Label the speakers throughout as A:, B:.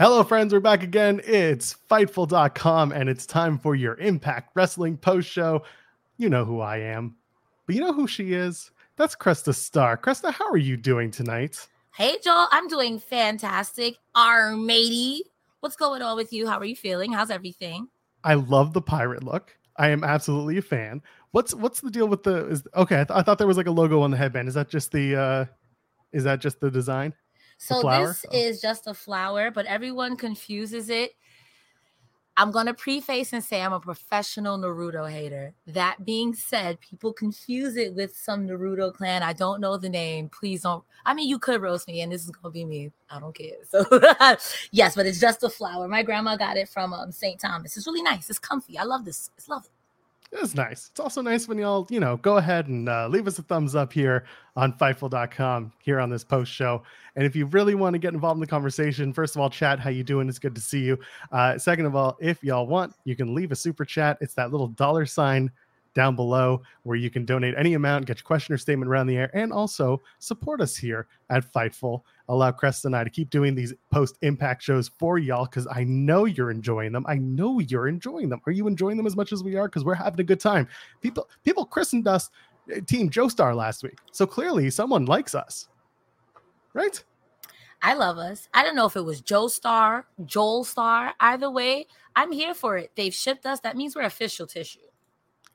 A: Hello, friends. We're back again. It's Fightful.com, and it's time for your Impact Wrestling post show. You know who I am, but you know who she is? That's Cresta Star. Cresta, how are you doing tonight?
B: Hey, Joel. I'm doing fantastic. Our matey. What's going on with you? How are you feeling? How's everything?
A: I love the pirate look. I am absolutely a fan. What's what's the deal with the? Is okay. I, th- I thought there was like a logo on the headband. Is that just the? uh Is that just the design?
B: So this oh. is just a flower, but everyone confuses it. I'm gonna preface and say I'm a professional Naruto hater. That being said, people confuse it with some Naruto clan. I don't know the name. Please don't. I mean, you could roast me, and this is gonna be me. I don't care. So yes, but it's just a flower. My grandma got it from um, St. Thomas. It's really nice. It's comfy. I love this. It's
A: It's nice. It's also nice when y'all, you know, go ahead and uh, leave us a thumbs up here on Fightful.com here on this post show. And if you really want to get involved in the conversation, first of all, chat, how you doing? It's good to see you. Uh, second of all, if y'all want, you can leave a super chat. It's that little dollar sign down below where you can donate any amount, get your question or statement around the air, and also support us here at Fightful. Allow Crest and I to keep doing these post impact shows for y'all because I know you're enjoying them. I know you're enjoying them. Are you enjoying them as much as we are? Because we're having a good time. People, people christened us uh, Team Joestar last week. So clearly someone likes us. Right?
B: I love us. I don't know if it was Joe Star, Joel Star. Either way, I'm here for it. They've shipped us. That means we're official tissue.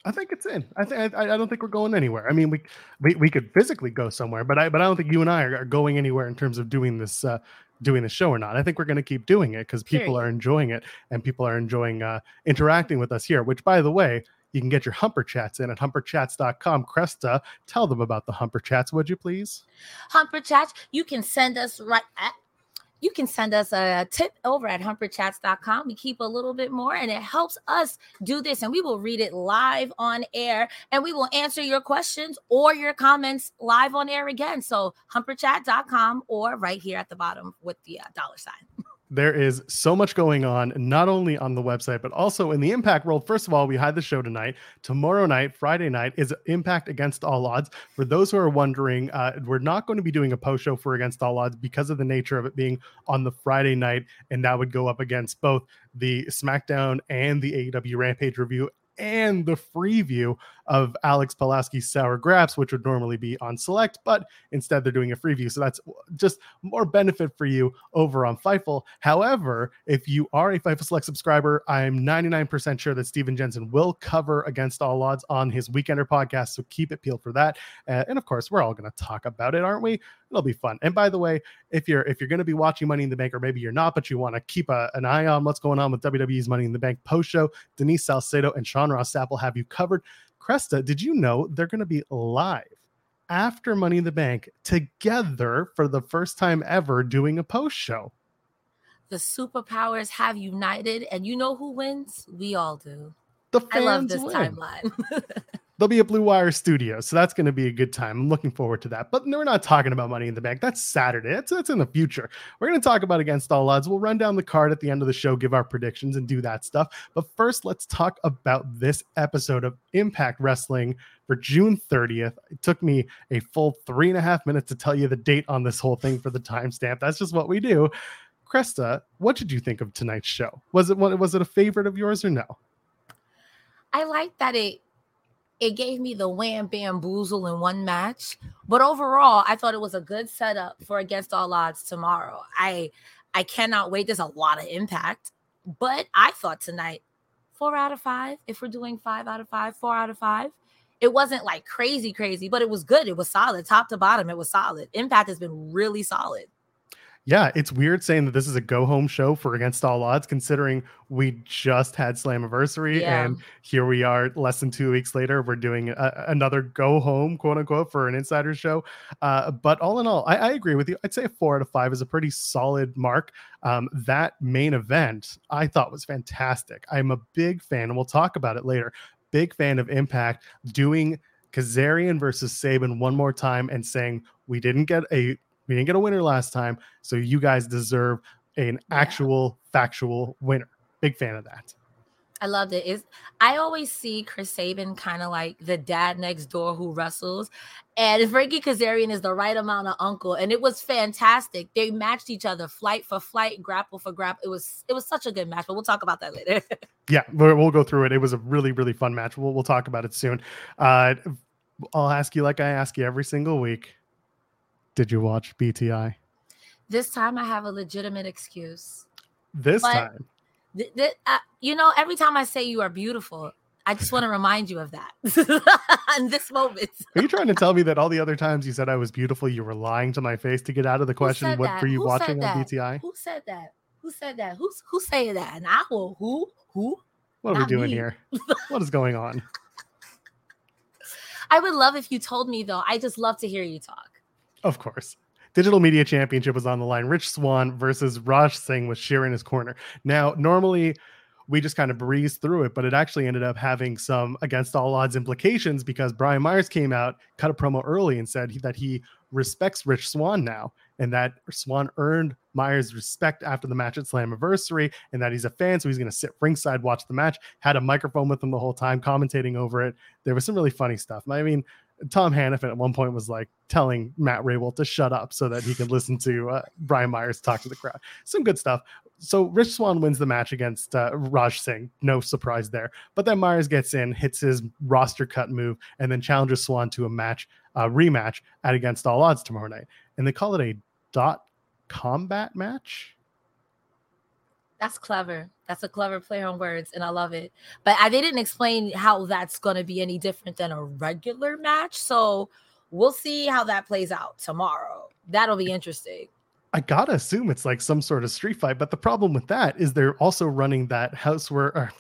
A: I think it's in. I think I, don't think we're going anywhere. I mean, we, we we could physically go somewhere, but I but I don't think you and I are, are going anywhere in terms of doing this uh, doing the show or not. I think we're going to keep doing it because people are enjoying it and people are enjoying uh, interacting with us here. Which, by the way, you can get your Humper Chats in at humperchats.com. Cresta, tell them about the Humper Chats, would you please?
B: Humper Chats, you can send us right at you can send us a tip over at humperchats.com. We keep a little bit more and it helps us do this and we will read it live on air and we will answer your questions or your comments live on air again. So humperchat.com or right here at the bottom with the uh, dollar sign.
A: There is so much going on, not only on the website, but also in the Impact world. First of all, we had the show tonight. Tomorrow night, Friday night, is Impact Against All Odds. For those who are wondering, uh, we're not going to be doing a post show for Against All Odds because of the nature of it being on the Friday night, and that would go up against both the SmackDown and the AEW Rampage review and the free view of Alex Pulaski's Sour Graps, which would normally be on Select, but instead they're doing a free view. So that's just more benefit for you over on Fightful. However, if you are a Fightful Select subscriber, I'm 99% sure that Steven Jensen will cover Against All Odds on his Weekender podcast. So keep it peeled for that. Uh, and of course, we're all going to talk about it, aren't we? It'll be fun. And by the way, if you're if you're going to be watching Money in the Bank, or maybe you're not, but you want to keep a, an eye on what's going on with WWE's Money in the Bank post show, Denise Salcedo and Sean Ross Sapp will have you covered. Cresta, did you know they're going to be live after Money in the Bank together for the first time ever doing a post show?
B: The superpowers have united, and you know who wins? We all do.
A: The fans
B: I love this
A: win.
B: timeline.
A: There'll be a Blue Wire studio, so that's going to be a good time. I'm looking forward to that. But we're not talking about Money in the Bank. That's Saturday. That's that's in the future. We're going to talk about Against All Odds. We'll run down the card at the end of the show, give our predictions, and do that stuff. But first, let's talk about this episode of Impact Wrestling for June 30th. It took me a full three and a half minutes to tell you the date on this whole thing for the timestamp. That's just what we do. Cresta, what did you think of tonight's show? Was it was it a favorite of yours or no?
B: I like that it it gave me the wham bamboozle in one match. But overall, I thought it was a good setup for Against All Odds tomorrow. I I cannot wait. There's a lot of impact, but I thought tonight, four out of five. If we're doing five out of five, four out of five. It wasn't like crazy, crazy, but it was good. It was solid, top to bottom. It was solid. Impact has been really solid
A: yeah, it's weird saying that this is a go home show for Against All Odds, considering we just had Slammiversary yeah. and here we are less than two weeks later. We're doing a, another go home, quote unquote, for an insider show. Uh, but all in all, I, I, agree with you. I'd say a four out of five is a pretty solid mark. Um, that main event I thought was fantastic. I'm a big fan, and we'll talk about it later. Big fan of Impact doing Kazarian versus Sabin one more time and saying we didn't get a we didn't get a winner last time, so you guys deserve an actual factual winner. Big fan of that.
B: I loved it. Is I always see Chris Sabin kind of like the dad next door who wrestles, and Frankie Kazarian is the right amount of uncle, and it was fantastic. They matched each other, flight for flight, grapple for grapple. It was it was such a good match, but we'll talk about that later.
A: yeah, we'll go through it. It was a really really fun match. We'll we'll talk about it soon. Uh, I'll ask you like I ask you every single week. Did you watch BTI?
B: This time I have a legitimate excuse.
A: This but time
B: th- th- uh, you know, every time I say you are beautiful, I just want to remind you of that in this moment.
A: Are you trying to tell me that all the other times you said I was beautiful, you were lying to my face to get out of the question? What were you who watching on BTI?
B: Who said that? Who said that? Who's who saying that? And I will who who?
A: What are Not we doing me. here? what is going on?
B: I would love if you told me though. I just love to hear you talk.
A: Of course. Digital Media Championship was on the line. Rich Swann versus Raj Singh with Shera in his corner. Now, normally we just kind of breezed through it, but it actually ended up having some against all odds implications because Brian Myers came out, cut a promo early, and said that he respects Rich Swann now, and that Swann earned Myers' respect after the match at Slammiversary, and that he's a fan, so he's going to sit ringside, watch the match. Had a microphone with him the whole time, commentating over it. There was some really funny stuff. I mean, Tom Hannifan at one point was like telling Matt Rehwoldt to shut up so that he could listen to uh, Brian Myers talk to the crowd. Some good stuff. So Rich Swann wins the match against uh, Raj Singh. No surprise there. But then Myers gets in, hits his roster cut move, and then challenges Swann to a match, uh, rematch at Against All Odds tomorrow night. And they call it a dot combat match.
B: That's clever. That's a clever play on words, and I love it. But I, they didn't explain how that's going to be any different than a regular match. So we'll see how that plays out tomorrow. That'll be interesting.
A: I gotta assume it's like some sort of street fight, but the problem with that is they're also running that house where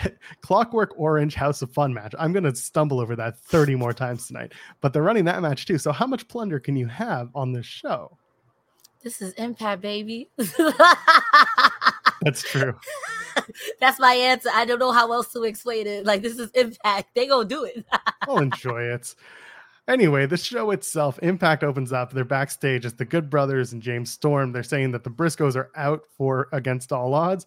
A: Clockwork Orange House of Fun match. I'm gonna stumble over that 30 more times tonight, but they're running that match too. So how much plunder can you have on this show?
B: This is Impact, baby.
A: That's true.
B: That's my answer. I don't know how else to explain it. Like this is Impact. They gonna do it.
A: I'll enjoy it. Anyway, the show itself, Impact opens up. They're backstage. It's the Good Brothers and James Storm. They're saying that the Briscoes are out for against all odds.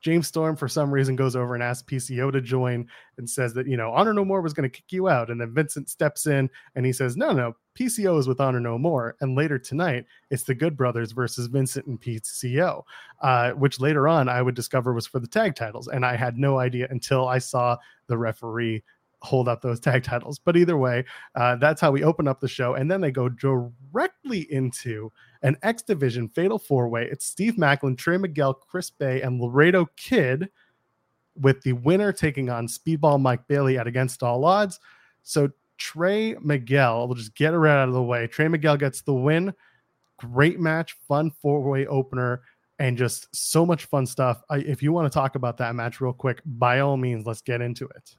A: James Storm, for some reason, goes over and asks PCO to join and says that, you know, Honor No More was going to kick you out. And then Vincent steps in and he says, no, no, PCO is with Honor No More. And later tonight, it's the Good Brothers versus Vincent and PCO, uh, which later on I would discover was for the tag titles. And I had no idea until I saw the referee hold up those tag titles. But either way, uh, that's how we open up the show. And then they go directly into an X Division Fatal Four Way. It's Steve Maclin, Trey Miguel, Chris Bey, and Laredo Kid, with the winner taking on Speedball Mike Bailey at Against All Odds. So Trey Miguel, we'll just get it right out of the way. Trey Miguel gets the win. Great match, fun four way opener, and just so much fun stuff. If you want to talk about that match real quick, by all means, let's get into it.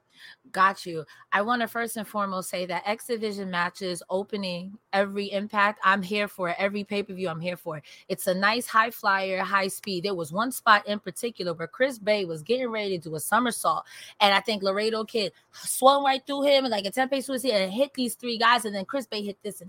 B: Got you. I want to first and foremost say that X Division matches opening every impact. I'm here for it. Every pay per view, I'm here for it. It's a nice high flyer, high speed. There was one spot in particular where Chris Bey was getting ready to do a somersault. And I think Laredo Kid swung right through him and like a 10 pace was here and hit these three guys. And then Chris Bey hit this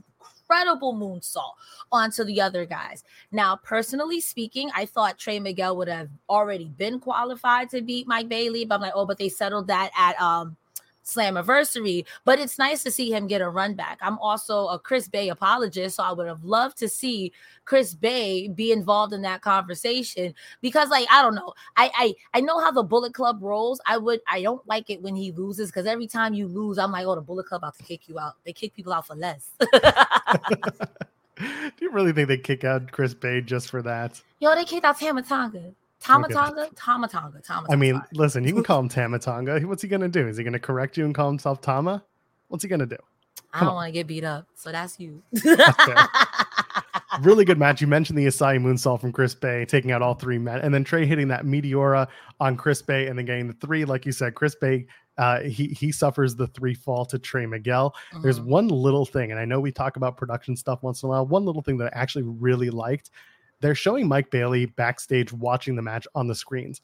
B: incredible moonsault onto the other guys. Now, personally speaking, I thought Trey Miguel would have already been qualified to beat Mike Bailey, but I'm like, oh, but they settled that at um Slammiversary, but it's nice to see him get a run back. I'm also a Chris Bey apologist, so I would have loved to see Chris Bey be involved in that conversation because, like, I don't know, I I I know how the Bullet Club rolls. I would I don't like it when he loses because every time you lose, I'm like, oh, the Bullet Club about to kick you out. They kick people out for less.
A: Do you really think they kick out Chris Bey just for that?
B: Yo, they kicked out Tama Tonga. Tamatonga, okay. Tamatonga, Tama.
A: I mean, listen, you can call him Tamatonga. What's he gonna do? Is he gonna correct you and call himself Tama? What's he gonna do?
B: Come I don't want to get beat up, so that's you.
A: really good match. You mentioned the Asai moonsault from Chris Bey, taking out all three men, and then Trey hitting that Meteora on Chris Bey, and then getting the three. Like you said, Chris Bey, uh, he he suffers the three fall to Trey Miguel. Mm-hmm. There's one little thing, and I know we talk about production stuff once in a while. One little thing that I actually really liked they're showing Mike Bailey backstage watching the match on the screens.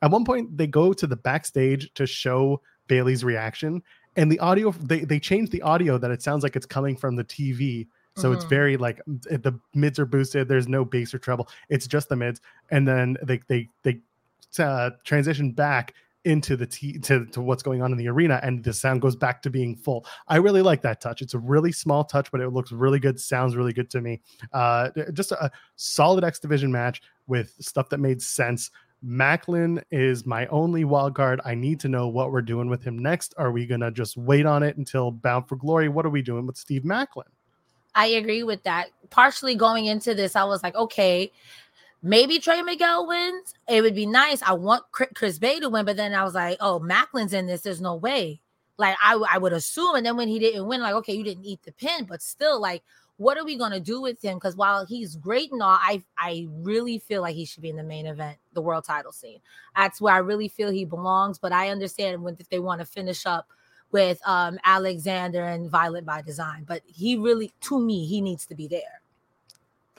A: At one point, they go to the backstage to show Bailey's reaction, and the audio they they change the audio that it sounds like it's coming from the TV. So mm-hmm. it's very like the mids are boosted. There's no bass or treble. It's just the mids, and then they they they uh, transition back into the t- to, to what's going on in the arena and the sound goes back to being full i really like that touch it's a really small touch but it looks really good sounds really good to me uh just a, solid x division match with stuff that made sense Maclin is my only wild card. I need to know what we're doing with him next. Are we going to just wait on it until Bound for Glory? What are we doing with Steve Maclin?
B: I agree with that. Partially going into this, I was like, okay, maybe Trey Miguel wins. It would be nice. I want Chris Bey to win, but then I was like, oh, Maclin's in this. There's no way. Like I, I would assume. And then when he didn't win, like, okay, you didn't eat the pin, but still, like, what are we to do with him? Because while he's great and all, I I really feel like he should be in the main event, the world title scene. That's where I really feel he belongs. But I understand when if they want to finish up with um, Alexander and Violent by Design. But he really, to me, he needs to be there.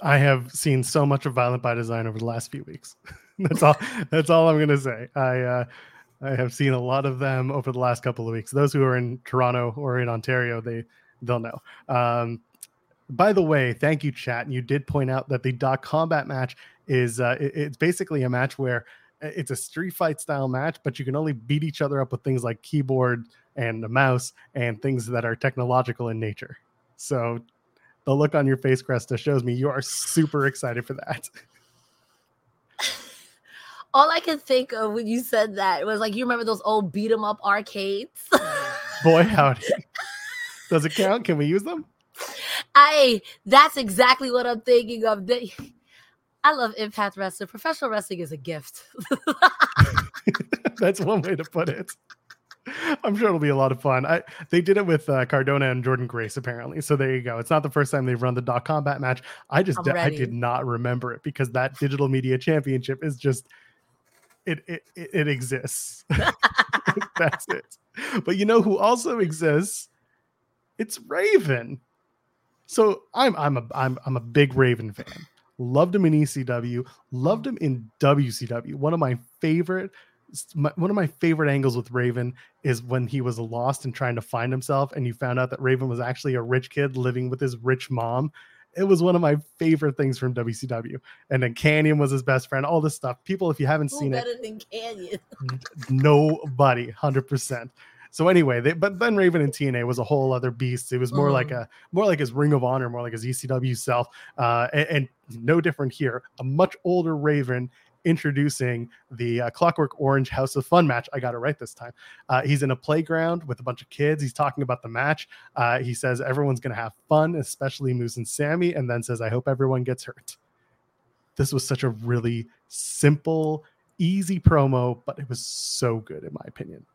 A: I have seen so much of Violent by Design over the last few weeks. that's all. that's all I'm gonna say. I uh, I have seen a lot of them over the last couple of weeks. Those who are in Toronto or in Ontario, they they'll know. Um, by the way, thank you, chat. You did point out that the dot combat match is uh, it, it's basically a match where uh, it's a street fight style match, but you can only beat each other up with things like keyboard and a mouse and things that are technological in nature. So the look on your face, Cresta, shows me you are super excited for that.
B: All I can think of when you said that was like you remember those old beat 'em up arcades.
A: Boy, howdy. Does it count? Can we use them?
B: I that's exactly what I'm thinking of. I love Impact Wrestling. Professional wrestling is a gift.
A: that's one way to put it. I'm sure it'll be a lot of fun. I they did it with uh, Cardona and Jordynne Grace apparently. So there you go. It's not the first time they've run the dot combat match. I just I did not remember it because that digital media championship is just it it it exists. That's it. But you know who also exists? It's Raven. So I'm I'm a I'm I'm a big Raven fan. Loved him in ECW. Loved him in WCW. One of my favorite my, one of my favorite angles with Raven is when he was lost and trying to find himself, and you found out that Raven was actually a rich kid living with his rich mom. It was one of my favorite things from WCW. And then Kanyon was his best friend. All this stuff. People, if you haven't Who seen
B: better it, than Kanyon?
A: nobody, hundred percent. So anyway, they, but then Raven and TNA was a whole other beast. It was more mm. like a more like his Ring of Honor, more like his ECW self, uh, and, and, no different here. A much older Raven introducing the uh, Clockwork Orange House of Fun match. I got it right this time. Uh, he's in a playground with a bunch of kids. He's talking about the match. Uh, he says everyone's going to have fun, especially Moose and Sammy, and then says, "I hope everyone gets hurt." This was such a really simple, easy promo, but it was so good in my opinion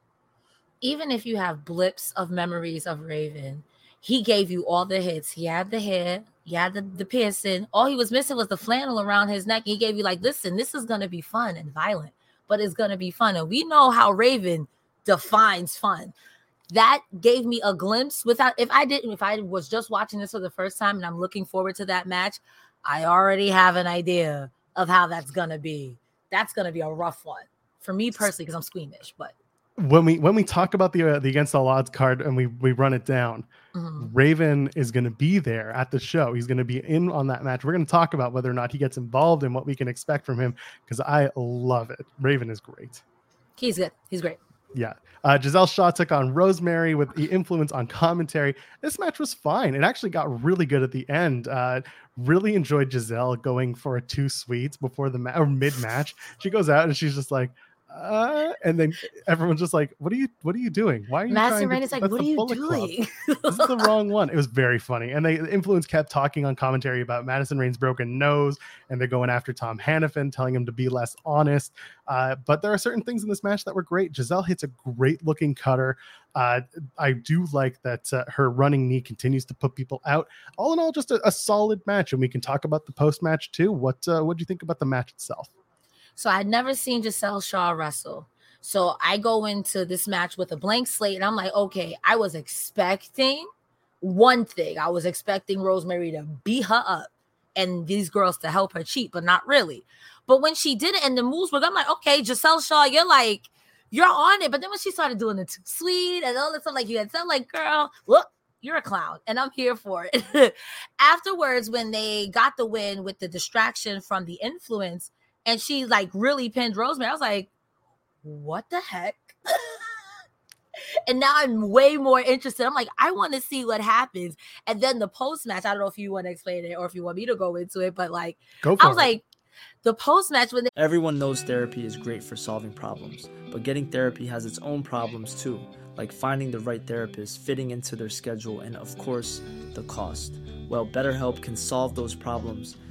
B: even if you have blips of memories of Raven, he gave you all the hits. He had the hair, he had the, the piercing. All he was missing was the flannel around his neck. He gave you like, listen, this is gonna be fun and violent, but it's gonna be fun. And we know how Raven defines fun. That gave me a glimpse without if I didn't, if I was just watching this for the first time and I'm looking forward to that match, I already have an idea of how that's gonna be. That's gonna be a rough one for me personally, because I'm squeamish, but
A: when we when we talk about the uh, the against all odds card and we we run it down mm-hmm. raven is going to be there at the show. He's going to be in on that match. We're going to talk about whether or not he gets involved and what we can expect from him because i love it. Raven is great.
B: He's good. He's great.
A: Yeah. Uh, giselle shaw took on rosemary with the influence on commentary. This match was fine. It actually got really good at the end. Uh, really enjoyed giselle going for a two sweets before the match or mid match she goes out and she's just like uh, and then everyone's just like, "What are you? What are you doing? Why are you?"
B: Master Rain is like, "What are you doing?"
A: this is the wrong one. It was very funny, and they the influence kept talking on commentary about Madison Rayne's broken nose, and they're going after Tom Hannifan, telling him to be less honest. Uh, but there are certain things in this match that were great. Giselle hits a great looking cutter. Uh, I do like that uh, her running knee continues to put people out. All in all, just a, a solid match, and we can talk about the post match too. What uh, what do you think about the match itself?
B: So I'd never seen Giselle Shaw wrestle. So I go into this match with a blank slate and I'm like, okay, I was expecting one thing. I was expecting Rosemary to beat her up and these girls to help her cheat, but not really. But when she did it and the moves were, I'm like, okay, Giselle Shaw, you're like, you're on it. But then when she started doing the too sweet and all this stuff, like you had said, like, girl, look, you're a clown and I'm here for it. Afterwards, when they got the win with the distraction from the influence, and she like really pinned Rosemary. I was like, what the heck? and now I'm way more interested. I'm like, I want to see what happens. And then the post match, I don't know if you want to explain it or if you want me to go into it, but like, I was it. like, the post match when they-
C: everyone knows therapy is great for solving problems, but getting therapy has its own problems too, like finding the right therapist, fitting into their schedule, and of course, the cost. Well, BetterHelp can solve those problems.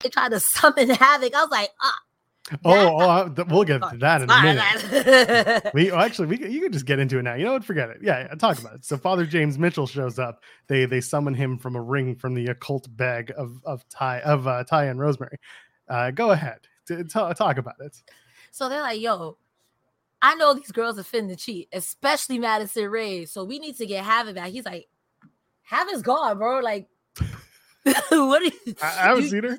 B: they tried to summon havoc. I was like, ah.
A: Oh, oh, we'll get to that in a minute. we oh, actually, we you can just get into it now. You know what? Forget it. Yeah, yeah, talk about it. So Father James Mitchell shows up. They they summon him from a ring from the occult bag of of Ty of uh, Ty and Rosemary. Uh, go ahead, t- t- talk about it.
B: So they're like, "Yo, I know these girls are finna cheat, especially Madison Rayne. So we need to get Havoc back." He's like, "Havoc's gone, bro. Like, what? Are you,
A: I, I haven't you, seen her."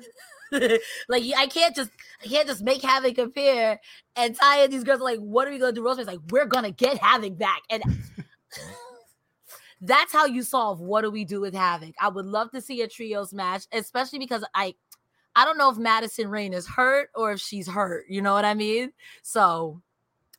B: like I can't just I can't just make Havoc appear and tie in these girls are like, what are we gonna do? Rosemary's like, we're gonna get Havoc back. And that's how you solve what do we do with Havoc. I would love to see a trios match, especially because I I don't know if Madison Rayne is hurt or if she's hurt. You know what I mean? So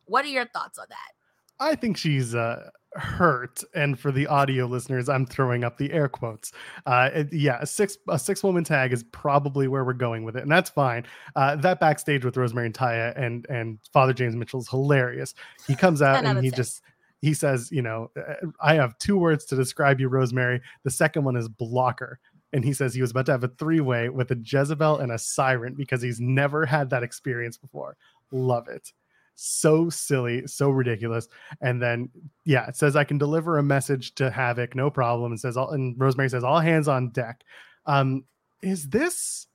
B: what are your thoughts on that?
A: I think she's uh hurt and for the audio listeners i'm throwing up the air quotes. Uh it, yeah a six a six woman tag is probably where we're going with it and that's fine. Uh that backstage with rosemary and taya and and father james mitchell is hilarious. He comes out and he just he says you know uh, i have two words to describe you rosemary. The second one is blocker. And he says he was about to have a three-way with a jezebel and a siren because he's never had that experience before. Love it so silly, so ridiculous. And then, yeah, it says I can deliver a message to Havoc, no problem. And says, all, and Rosemary says, all hands on deck. Um, is this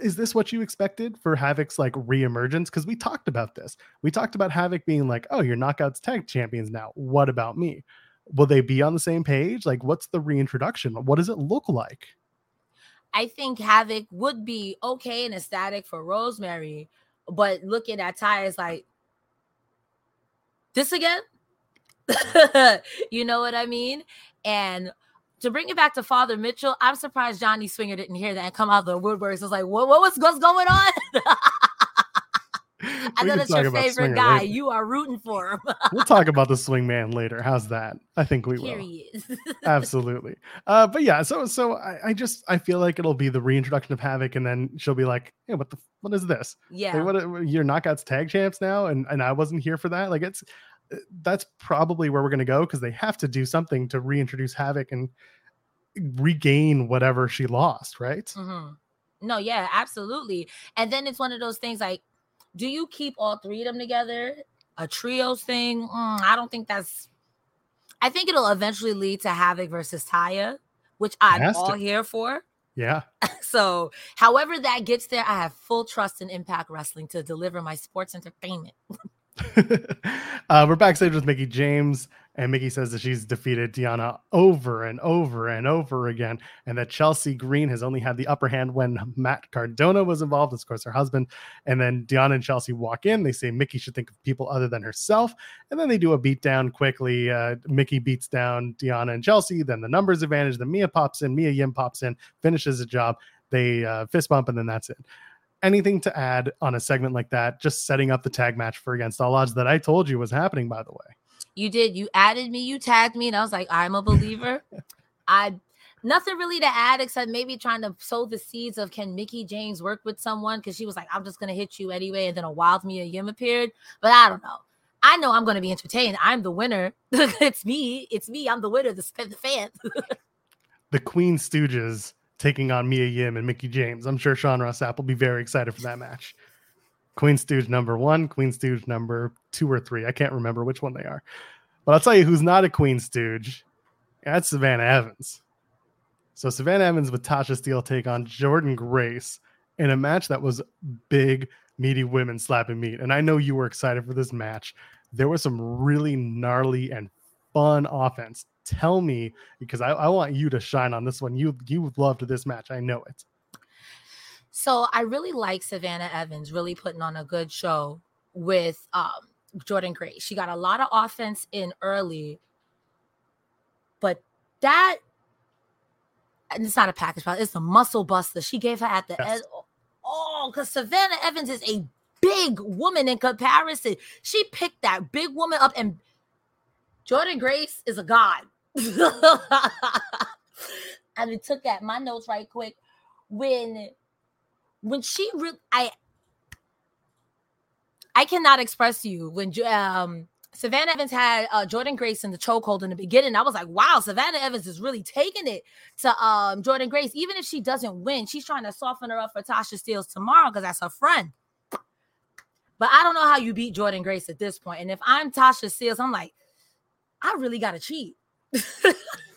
A: is this what you expected for Havoc's like reemergence? Because we talked about this. We talked about Havoc being like, oh, you're knockouts tag champions now. What about me? Will they be on the same page? Like, what's the reintroduction? What does it look like?
B: I think Havoc would be okay and ecstatic for Rosemary, but looking at Ty is like, this again? you know what I mean? And to bring it back to Father Mitchell, I'm surprised Johnny Swinger didn't hear that and come out of the woodworks. It's like, what, what was what's going on? I know that's your favorite guy. Later. You are rooting for him.
A: we'll talk about the swing man later. How's that? I think we Period. will. Absolutely. Uh, but yeah, so so I, I, just I feel like it'll be the reintroduction of Havoc, and then she'll be like, "Hey, what the what is this?
B: Yeah,
A: like, what you're knockouts tag champs now, and and I wasn't here for that. Like it's uh, that's probably where we're gonna go because they have to do something to reintroduce Havoc and regain whatever she lost, right?
B: Mm-hmm. No, yeah, absolutely. And then it's one of those things like do you keep all three of them together? A trios thing? Mm, I don't think that's. I think it'll eventually lead to Havoc versus Taya, which I'm all to. here for.
A: Yeah.
B: so, however that gets there, I have full trust in Impact Wrestling to deliver my sports entertainment.
A: uh, we're backstage with Mickey James, and Mickie says that she's defeated Deonna over and over and over again, and that Chelsea Green has only had the upper hand when Matt Cardona was involved, of course, her husband. And then Deonna and Chelsea walk in. They say Mickey should think of people other than herself, and then they do a beatdown quickly. Uh, Mickie beats down Deonna and Chelsea. Then the numbers advantage. Then Mia pops in. Mia Yim pops in, finishes the job. They uh, fist bump, and then that's it anything to add on a segment like that, just setting up the tag match for Against All Odds that I told you was happening, by the way.
B: You did. You added me, you tagged me, and I was like, I'm a believer. I nothing really to add except maybe trying to sow the seeds of can Mickie James work with someone because she was like, I'm just gonna hit you anyway, and then a wild Mia Yim appeared. But I don't know. I know I'm gonna be entertained. I'm the winner. it's me. It's me. I'm the winner. The, the fan.
A: the Queen Stooges taking on Mia Yim and Mickie James. I'm sure Sean Ross Sapp will be very excited for that match. Queen Stooge number one, Queen Stooge number two or three. I can't remember which one they are. But I'll tell you who's not a Queen Stooge. That's Savannah Evans. So Savannah Evans with Tasha Steelz take on Jordynne Grace in a match that was big, meaty women slapping meat. And I know you were excited for this match. There was some really gnarly and fun offense. Tell me, because I, I want you to shine on this one. You you loved this match. I know it.
B: So I really like Savannah Evans really putting on a good show with um, Jordynne Grace. She got a lot of offense in early, but that and it's not a package, but it's a muscle buster she gave her at the yes. end. Oh, because Savannah Evans is a big woman in comparison. She picked that big woman up, and Jordynne Grace is a god. and it took at my notes right quick when when she really I I cannot express to you when um Savannah Evans had uh, Jordynne Grace in the chokehold in the beginning. I was like, wow, Savannah Evans is really taking it to um, Jordynne Grace. Even if she doesn't win, she's trying to soften her up for Tasha Steelz tomorrow because that's her friend. But I don't know how you beat Jordynne Grace at this point. And if I'm Tasha Steelz, I'm like, I really got to cheat.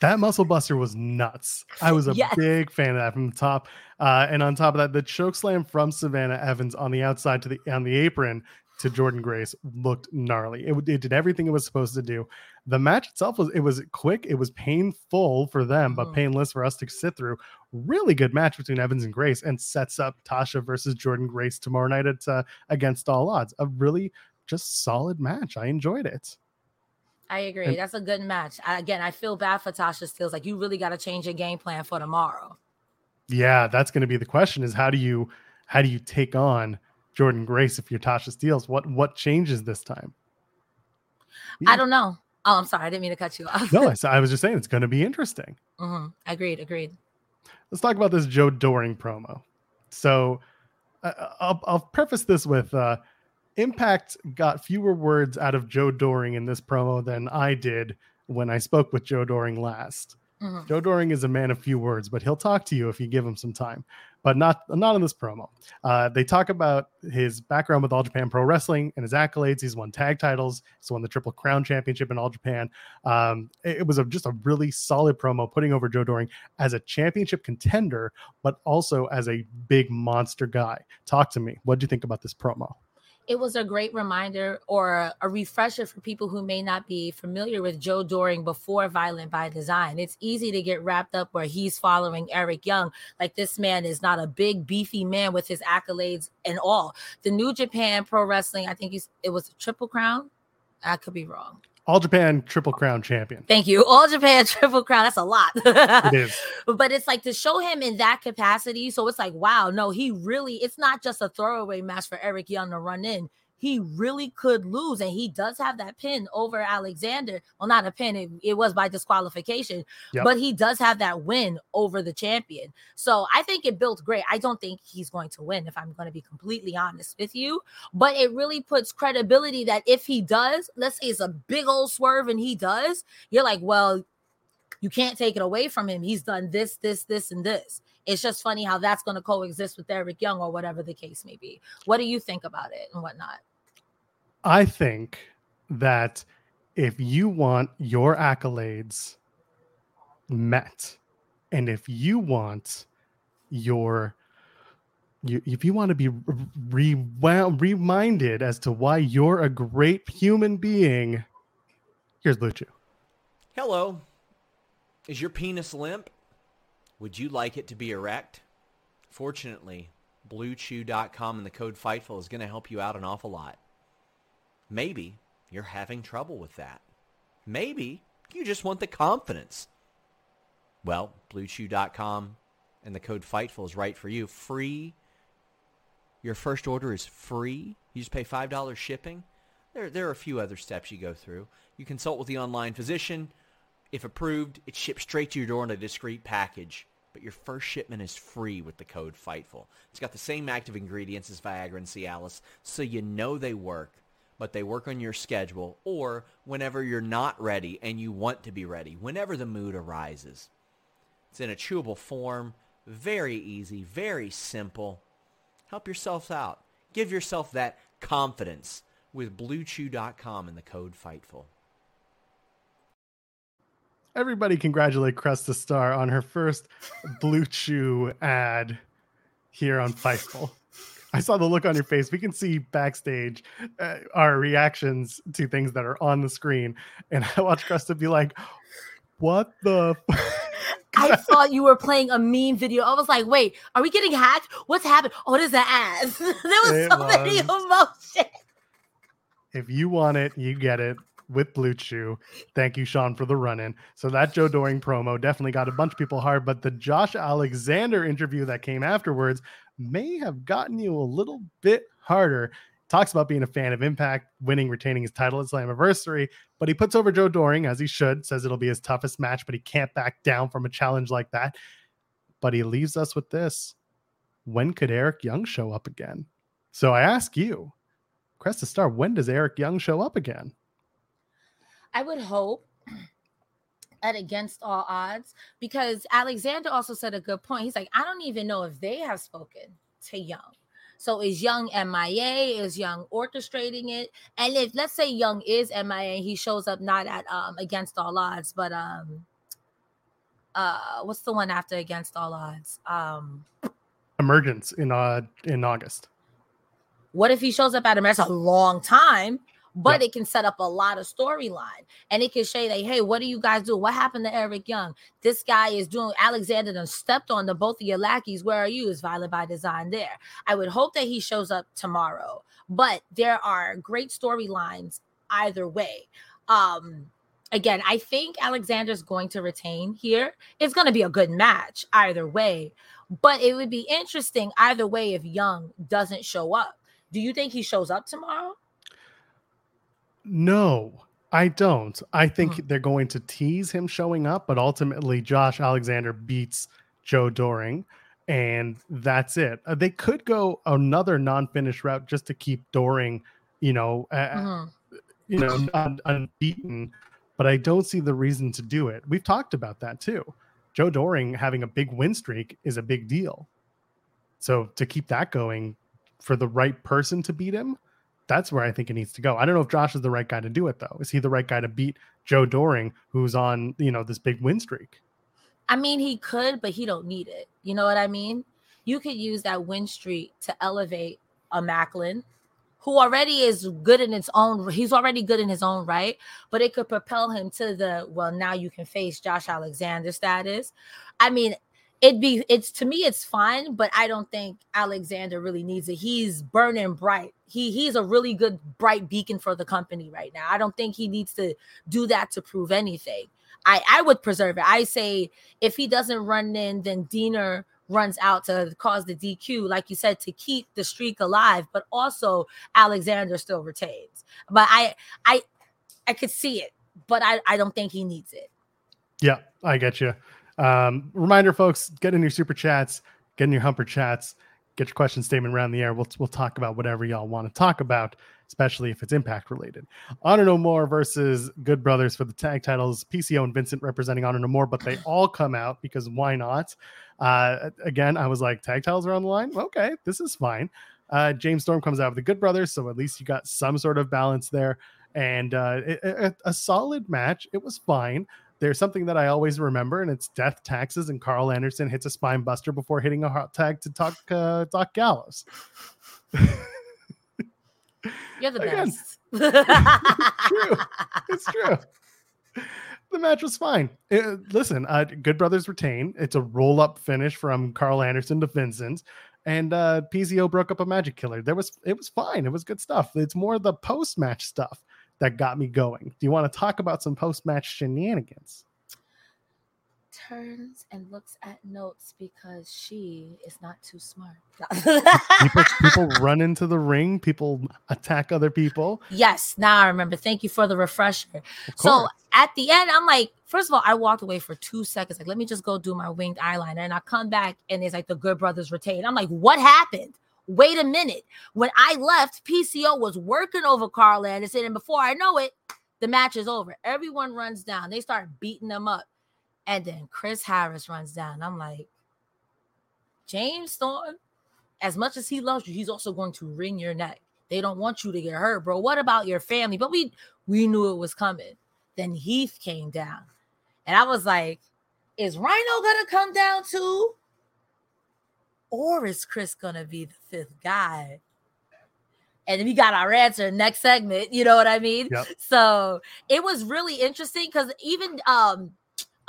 A: that muscle buster was nuts. I was a yes. big fan of that from the top. Uh, and on top of that, the choke slam from Savannah Evans on the outside to the on the apron to Jordynne Grace looked gnarly. It, it, did everything it was supposed to do. The match itself was it was quick, it was painful for them, but mm-hmm. painless for us to sit through. Really good match between Evans and Grace, and sets up Tasha versus Jordynne Grace tomorrow night at uh, against all odds. A really just solid match. I enjoyed it.
B: I agree. And, That's a good match. I, again, I feel bad for Tasha Steelz. Like you really got to change your game plan for tomorrow.
A: Yeah, that's going to be the question: is how do you how do you take on Jordynne Grace if you're Tasha Steelz? What what changes this time?
B: Yeah. I don't know. Oh, I'm sorry. I didn't mean to cut you off.
A: no, I, I was just saying it's going to be interesting.
B: Mm-hmm. Agreed. Agreed.
A: Let's talk about this Joe Doering promo. So uh, I'll, I'll preface this with uh, Impact got fewer words out of Joe Doering in this promo than I did when I spoke with Joe Doering last. Mm-hmm. Joe Doering is a man of few words, but he'll talk to you if you give him some time. But not not in this promo. Uh, they talk about his background with All Japan Pro Wrestling and his accolades. He's won tag titles. He's won the Triple Crown Championship in All Japan. Um, it, it, was a, just a really solid promo, putting over Joe Doering as a championship contender, but also as a big monster guy. Talk to me. What do you think about this promo?
B: It was a great reminder or a refresher for people who may not be familiar with Joe Doering before Violent by Design. It's easy to get wrapped up where he's following Eric Young. Like this man is not a big, beefy man with his accolades and all. The New Japan Pro Wrestling, I think it was a triple crown. I could be wrong.
A: All Japan Triple Crown champion.
B: Thank you. All Japan Triple Crown. That's a lot. it is. But it's like to show him in that capacity. So it's like, wow, no, he really, it's not just a throwaway match for Eric Young to run in he really could lose. And he does have that pin over Alexander. Well, not a pin, it, it was by disqualification, yep. but he does have that win over the champion. So I think it built great. I don't think he's going to win, if I'm going to be completely honest with you. But it really puts credibility that if he does, let's say it's a big old swerve and he does, you're like, well, you can't take it away from him. He's done this, this, this, and this. It's just funny how that's going to coexist with Eric Young or whatever the case may be. What do you think about it and whatnot?
A: I think that if you want your accolades met, and if you want your you, if you want to be re- reminded as to why you're a great human being, here's Blue Chew.
D: Hello. Is your penis limp? Would you like it to be erect? Fortunately, BlueChew.com and the code FIGHTFUL is going to help you out an awful lot. Maybe you're having trouble with that. Maybe you just want the confidence. Well, BlueChew.com and the code FIGHTFUL is right for you. Free. Your first order is free. You just pay $5 shipping. There, there are a few other steps you go through. You consult with the online physician. If approved, it ships straight to your door in a discreet package. But your first shipment is free with the code FIGHTFUL. It's got the same active ingredients as Viagra and Cialis, so you know they work, but they work on your schedule or whenever you're not ready and you want to be ready, whenever the mood arises. It's in a chewable form, very easy, very simple. Help yourself out. Give yourself that confidence with BlueChew.com and the code FIGHTFUL.
A: Everybody congratulate Cresta Star on her first Blue Chew ad here on Fightful. I saw the look on your face. We can see backstage uh, our reactions to things that are on the screen, and I watched Cresta be like, "What the?"
B: I thought you were playing a meme video. I was like, "Wait, are we getting hacked? What's happened? Oh, it is an ass." there was it so was. many emotions.
A: If you want it, you get it with Blue Chew. Thank you, Sean, for the run in. So that Joe Doering promo definitely got a bunch of people hard, but the Josh Alexander interview that came afterwards may have gotten you a little bit harder. Talks about being a fan of Impact, winning, retaining his title at Slammiversary, but he puts over Joe Doering as he should, says it'll be his toughest match, but he can't back down from a challenge like that. But he leaves us with this when could Eric Young show up again? So I ask you, Cresta Star, when does Eric Young show up again?
B: I would hope at against all odds because Alexander also said a good point. He's like, I don't even know if they have spoken to Young. So is Young MIA? Is Young orchestrating it? And if let's say Young is MIA, he shows up not at um against all odds, but um uh what's the one after against all odds? Um
A: Emergence in uh in August.
B: What if he shows up at Emergence a long time? But it can set up a lot of storyline and it can say that hey what do you guys do? What happened to eric young? This guy is doing alexander done stepped on the both of your lackeys where are you? Is violent by design there. I would hope that he shows up tomorrow but there are great storylines either way. Um again i think alexander's going to retain here. It's going to be a good match either way but it would be interesting either way if young doesn't show up. Do you think he shows up tomorrow
A: no, I don't. I think huh. they're going to tease him showing up, but ultimately Josh Alexander beats Joe Doering, and that's it. Uh, they could go another non-finish route just to keep Doering, you know, uh, you know, un- unbeaten. But I don't see the reason to do it. We've talked about that too. Joe Doering having a big win streak is a big deal. So to keep that going for the right person to beat him, that's where I think it needs to go. I don't know if Josh is the right guy to do it though. Is he the right guy to beat Joe Doering, who's on you know this big win streak?
B: I mean, he could, but he don't need it. You know what I mean? You could use that win streak to elevate a Maclin, who already is good in its own. He's already good in his own right, but it could propel him to the well. Now you can face Josh Alexander status. I mean, it'd be it's to me it's fine but i don't think alexander really needs it he's burning bright he he's a really good bright beacon for the company right now. I don't think he needs to do that to prove anything. I i would preserve it. I say if he doesn't run in then Deaner runs out to cause the dq like you said to keep the streak alive but also alexander still retains. But i i i could see it but i i don't think he needs it.
A: Yeah i get you um, reminder, folks, get in your super chats, get in your humper chats, get your question statement around the air. We'll we'll talk about whatever y'all want to talk about, especially if it's impact related. Honor No More versus Good Brothers for the tag titles. PCO and Vincent representing Honor No More, but they all come out because why not? Uh, again, I was like, tag titles are on the line. Okay, this is fine. Uh, James Storm comes out with the Good Brothers, so at least you got some sort of balance there. And uh, it, it, a solid match. It was fine there's something that I always remember, and it's death taxes. And Karl Anderson hits a spine buster before hitting a hot tag to talk uh, Doc Gallows.
B: You're the Again, best.
A: it's true. It's true. The match was fine. It, listen, uh, Good Brothers retain. It's a roll up finish from Karl Anderson to Vincent, and uh, PCO broke up a Magic Killer. There was it was fine. It was good stuff. It's more the post match stuff that got me going. Do you want to talk about some post match shenanigans?
B: Turns and looks at notes because she is not too smart.
A: people, people run into the ring, people attack other people.
B: Yes, now I remember. Thank you for the refresher. So at the end, I'm like, first of all, I walked away for two seconds. Like, let me just go do my winged eyeliner. And I come back and it's like the Good Brothers retain. I'm like, what happened? Wait a minute. When I left, PCO was working over Karl Anderson, and before I know it, the match is over. Everyone runs down. They start beating them up. And then Chris Harris runs down. I'm like, James Storm, as much as he loves you, he's also going to wring your neck. They don't want you to get hurt, bro. What about your family? But we we knew it was coming. Then Heath came down. And I was like, is Rhino gonna come down too? Or is Chris gonna be the fifth guy? And we got our answer next segment. You know what I mean?
A: Yep.
B: So it was really interesting because even um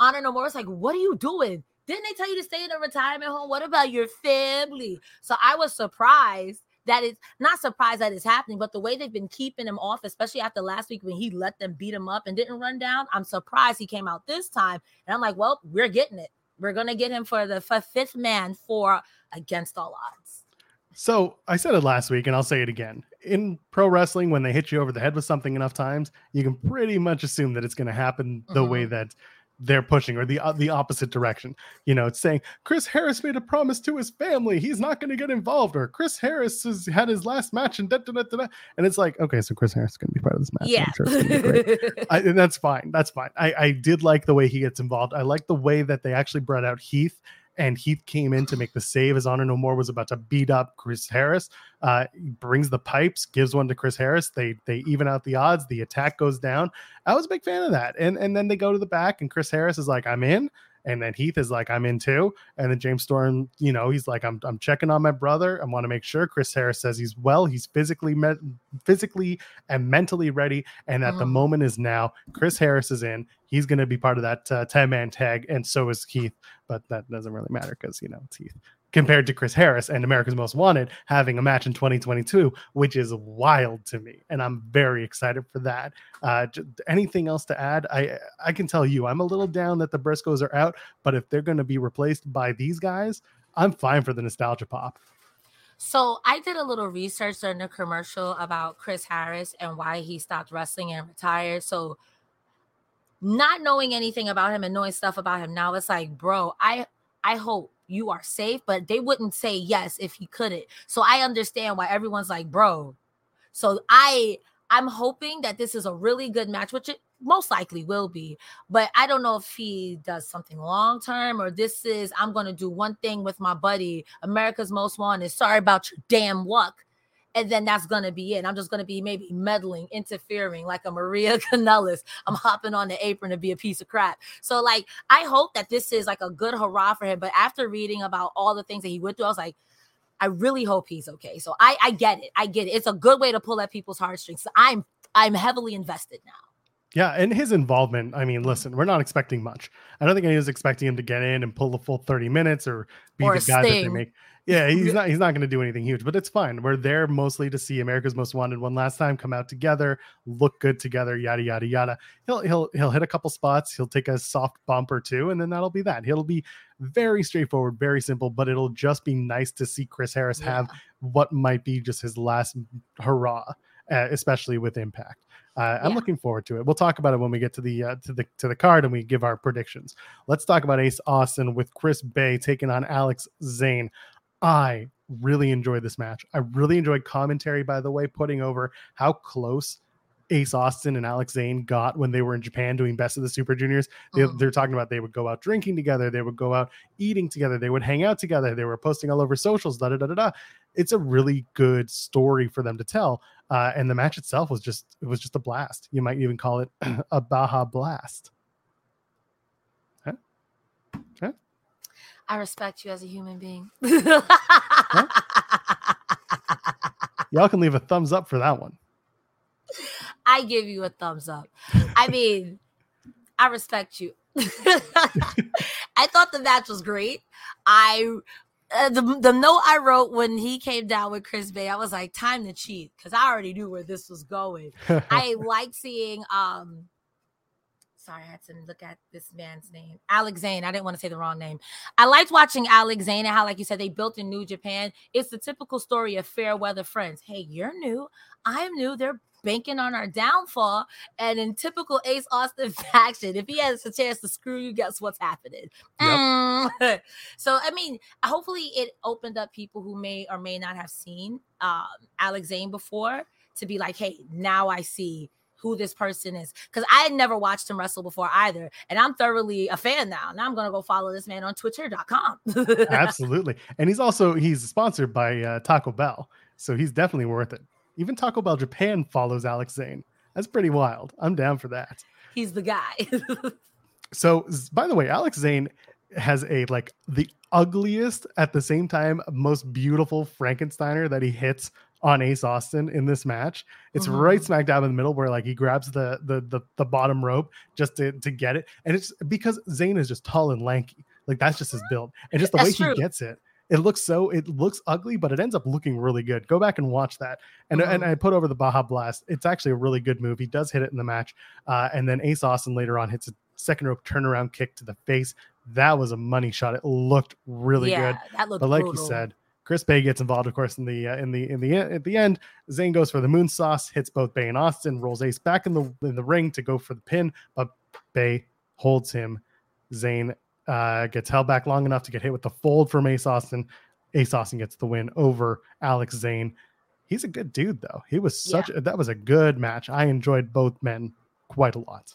B: Honor No More was like, What are you doing? Didn't they tell you to stay in a retirement home? What about your family? So I was surprised that it's not surprised that it's happening, but the way they've been keeping him off, especially after last week when he let them beat him up and didn't run down, I'm surprised he came out this time. And I'm like, well, we're getting it. We're gonna get him for the fifth man for against all odds.
A: So I said it last week, and I'll say it again. In pro wrestling, when they hit you over the head with something enough times, you can pretty much assume that it's going to happen the way that they're pushing, or the uh, the opposite direction. You know, it's saying Chris Harris made a promise to his family; he's not going to get involved, or Chris Harris has had his last match, and da, da, da, da, and it's like, okay, so Chris Harris is going to be part of this match.
B: Yeah.
A: Sure it's gonna be great. I, and that's fine. That's fine. I, I did like the way he gets involved. I like the way that they actually brought out Heath and Heath came in to make the save as Honor No More was about to beat up Chris Harris. Uh, brings the pipes, gives one to Chris Harris. They they even out the odds. The attack goes down. I was a big fan of that. And and then they go to the back, and Chris Harris is like, "I'm in." And then Heath is like, I'm in too. And then James Storm, you know, he's like, I'm, I'm checking on my brother. I want to make sure. Chris Harris says he's well. He's physically, me- physically and mentally ready. And that the
B: Mhm.
A: moment is now. Chris Harris is in. He's going to be part of that uh, 10 man tag. And so is Heath. But that doesn't really matter because, you know, it's Heath compared to Chris Harris and America's Most Wanted having a match in 2022, which is wild to me, and I'm very excited for that. Uh, anything else to add? I I can tell you, I'm a little down that the Briscoes are out, but if they're going to be replaced by these guys, I'm fine for the nostalgia pop.
B: So I did a little research during the commercial about Chris Harris and why he stopped wrestling and retired. So not knowing anything about him and knowing stuff about him now, it's like, bro, I I hope you are safe, but they wouldn't say yes if he couldn't. So I understand why everyone's like, bro. So I I'm hoping that this is a really good match, which it most likely will be. But I don't know if he does something long term or this is I'm gonna do one thing with my buddy, America's Most Wanted. Sorry about your damn luck. And then that's gonna be it. I'm just gonna be maybe meddling, interfering like a Maria Kanellis. I'm hopping on the apron to be a piece of crap. So like I hope that this is like a good hurrah for him. But after reading about all the things that he went through, I was like, I really hope he's okay. So I I get it. I get it. It's a good way to pull at people's heartstrings. So I'm I'm heavily invested now.
A: Yeah, and his involvement. I mean, listen, we're not expecting much. I don't think anyone's expecting him to get in and pull the full 30 minutes or be
B: Or
A: the guy that they make. Yeah, he's not. He's not going to do anything huge, but it's fine. We're there mostly to see America's Most Wanted one last time come out together, look good together, yada yada yada. He'll he'll he'll hit a couple spots. He'll take a soft bump or two, and then that'll be that. He'll be very straightforward, very simple, but it'll just be nice to see Chris Harris have what might be just his last hurrah, uh, especially with Impact. Uh, I'm
B: Yeah.
A: looking forward to it. We'll talk about it when we get to the uh, to the to the card and we give our predictions. Let's talk about Ace Austin with Chris Bey taking on Alex Zayne. I really enjoyed this match. I really enjoyed commentary, by the way, putting over how close Ace Austin and Alex Zayne got when they were in Japan doing Best of the Super Juniors. They,
B: Mhm.
A: They're talking about they would go out drinking together, they would go out eating together, they would hang out together, they were posting all over socials. Da da da da da. It's a really good story for them to tell, uh, and the match itself was just it was just a blast. You might even call it a Baja blast.
B: I respect you as a human being.
A: Y'all can leave a thumbs up for that one.
B: I give you a thumbs up. I mean, I respect you. I thought the match was great. I uh, the the note I wrote when he came down with Chris Bey, I was like, time to cheat because I already knew where this was going. I like seeing um sorry, I had to look at this man's name. Alex Zayne. I didn't want to say the wrong name. I liked watching Alex Zayne and how, like you said, they built in New Japan. It's the typical story of fair weather friends. Hey, you're new. I'm new. They're banking on our downfall. And in typical Ace Austin fashion, if he has a chance to screw you, guess what's happening? Mm. so, I mean, hopefully it opened up people who may or may not have seen um, Alex Zayne before to be like, hey, now I see who this person is because I had never watched him wrestle before either. And I'm thoroughly a fan now. Now I'm gonna go follow this man on twitter.com.
A: Absolutely. And he's also he's sponsored by uh, Taco Bell. So he's definitely worth it. Even Taco Bell Japan follows Alex Zayne. That's pretty wild. I'm down for that.
B: He's the guy.
A: so by the way, Alex Zayne has a like the ugliest at the same time most beautiful Frankensteiner that he hits on Ace Austin in this match. It's mm-hmm. right smack dab in the middle where like he grabs the, the the the bottom rope just to to get it, and it's because Zayne is just tall and lanky. Like that's just his build, and just the that's way true. he gets it. It looks so it looks ugly, but it ends up looking really good. Go back and watch that. And mm-hmm. and I put over the Baja Blast. It's actually a really good move. He does hit it in the match, uh, and then Ace Austin later on hits a second rope turnaround kick to the face. That was a money shot. It looked really yeah, good.
B: That looked
A: but like
B: brutal.
A: you said, Chris Bey gets involved, of course, in the uh, in the in the at the end. Zayne goes for the moonsault, hits both Bey and Austin, rolls Ace back in the in the ring to go for the pin, but Bey holds him. Zayne uh, gets held back long enough to get hit with the fold from Ace Austin. Ace Austin gets the win over Alex Zayne. He's a good dude, though. He was such yeah. a, that was a good match. I enjoyed both men quite a lot.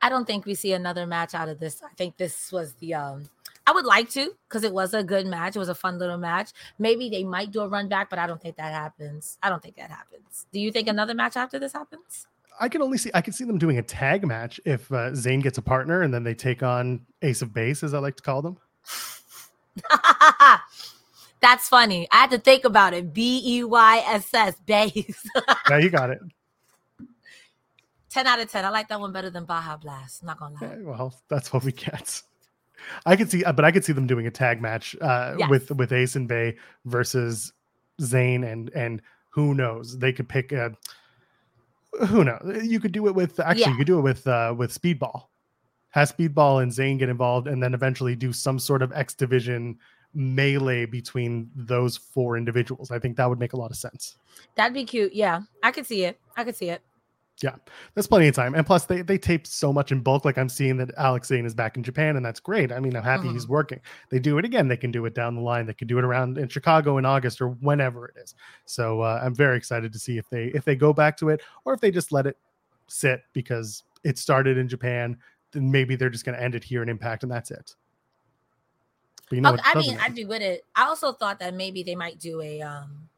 B: I don't think we see another match out of this. I think this was the um I would like to because it was a good match. It was a fun little match. Maybe they might do a run back, but I don't think that happens. I don't think that happens. Do you think another match after this happens?
A: I can only see I can see them doing a tag match if uh, Zayne gets a partner and then they take on Ace of Base, as I like to call them.
B: That's funny. I had to think about it. B E Y S S base.
A: yeah, you got it.
B: 10 out of 10. I like that one better than Baja Blast. not gonna lie. Yeah,
A: well, that's what we get. I could see, but I could see them doing a tag match uh, yes. with with Ace and Bey versus Zayne and and who knows? They could pick a. Who knows? You could do it with actually. Yeah. You could do it with uh, with Speedball. Have Speedball and Zayne get involved, and then eventually do some sort of X Division melee between those four individuals. I think that would make a lot of sense.
B: That'd be cute. Yeah, I could see it. I could see it.
A: Yeah, there's plenty of time, and plus they they tape so much in bulk. Like I'm seeing that Alex Zayne is back in Japan, and that's great. I mean, I'm happy mm-hmm. he's working. They do it again. They can do it down the line. They can do it around in Chicago in August or whenever it is. So uh, I'm very excited to see if they if they go back to it or if they just let it sit because it started in Japan. Then maybe they're just going to end it here in Impact, and that's it.
B: But you know, okay, I mean, I'd be with it. I also thought that maybe they might do a um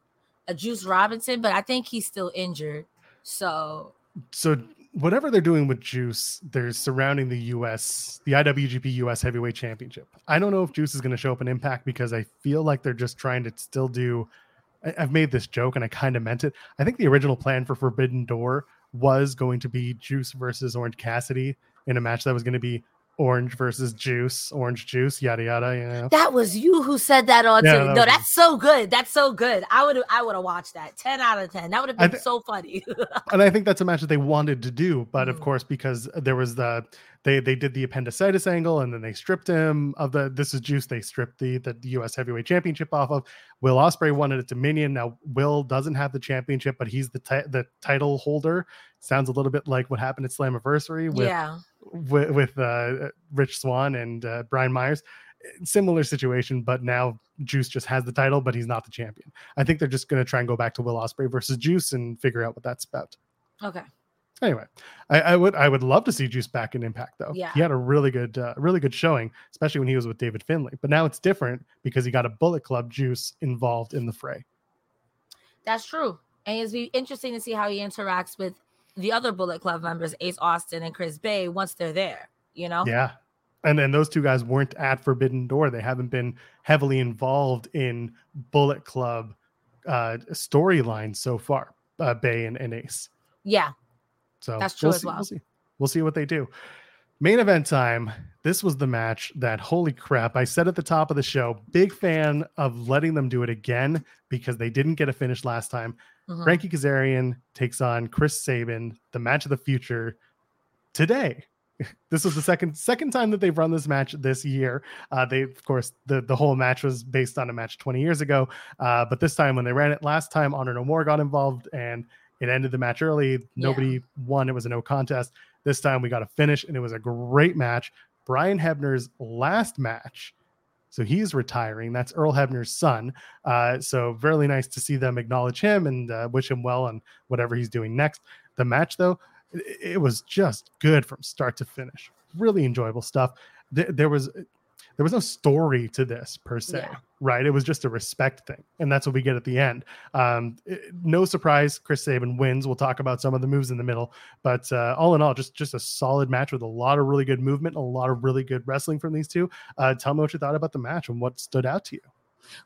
B: a Juice Robinson, but I think he's still injured. So
A: so whatever they're doing with Juice, they're surrounding the US, the IWGP US Heavyweight Championship. I don't know if Juice is going to show up in Impact because I feel like they're just trying to still do. I, I've made this joke and I kind of meant it. I think the original plan for Forbidden Door was going to be Juice versus Orange Cassidy in a match that was going to be orange versus juice, orange juice, yada yada. Yeah.
B: That was you who said that on yeah, that no, that's so good. That's so good. I would I would have watched that. 10 out of 10. That would have been th- so funny.
A: and I think that's a match that they wanted to do, but mm. of course, because there was the they they did the appendicitis angle and then they stripped him of the this is juice. They stripped the the US heavyweight championship off of Will Ospreay won it at Dominion. Now Will doesn't have the championship, but he's the the title holder. Sounds a little bit like what happened at Slammiversary with
B: yeah
A: with, with uh, Rich Swann and uh, Brian Myers. Similar situation, but now Juice just has the title, but he's not the champion. I think they're just going to try and go back to Will Ospreay versus Juice and figure out what that's about.
B: Okay.
A: Anyway, I, I, would I would love to see Juice back in Impact though.
B: Yeah.
A: He had a really good uh, really good showing, especially when he was with David Finlay. But now it's different because he got a Bullet Club Juice involved in the fray.
B: That's true, and it's be interesting to see how he interacts with the other Bullet Club members, Ace Austin and Chris Bey, once they're there, you know?
A: Yeah. And then those two guys weren't at Forbidden Door. They haven't been heavily involved in Bullet Club uh storyline so far, uh, Bey and, and Ace.
B: Yeah.
A: So
B: that's true
A: we'll
B: as
A: see,
B: well.
A: We'll see. We'll see what they do. Main event time. This was the match that, holy crap, I said at the top of the show, big fan of letting them do it again because they didn't get a finish last time. Mm-hmm. Frankie Kazarian takes on Chris Sabin, the match of the future today. This was the second second time that they've run this match this year. Uh, they, of course, the the whole match was based on a match 20 years ago, uh, but this time when they ran it last time, Honor No More got involved and it ended the match early. Nobody yeah. won. It was a no contest. This time we got a finish, and it was a great match. Brian Hebner's last match so he's retiring. That's Earl Hebner's son. Uh, so really nice to see them acknowledge him and uh, wish him well on whatever he's doing next. The match, though, it, it was just good from start to finish. Really enjoyable stuff. There, there was there was no story to this per se, yeah. right? It was just a respect thing, and that's what we get at the end. Um, it, no surprise, Chris Sabin wins. We'll talk about some of the moves in the middle, but uh, all in all, just just a solid match with a lot of really good movement, a lot of really good wrestling from these two. Uh, tell me what you thought about the match and what stood out to you.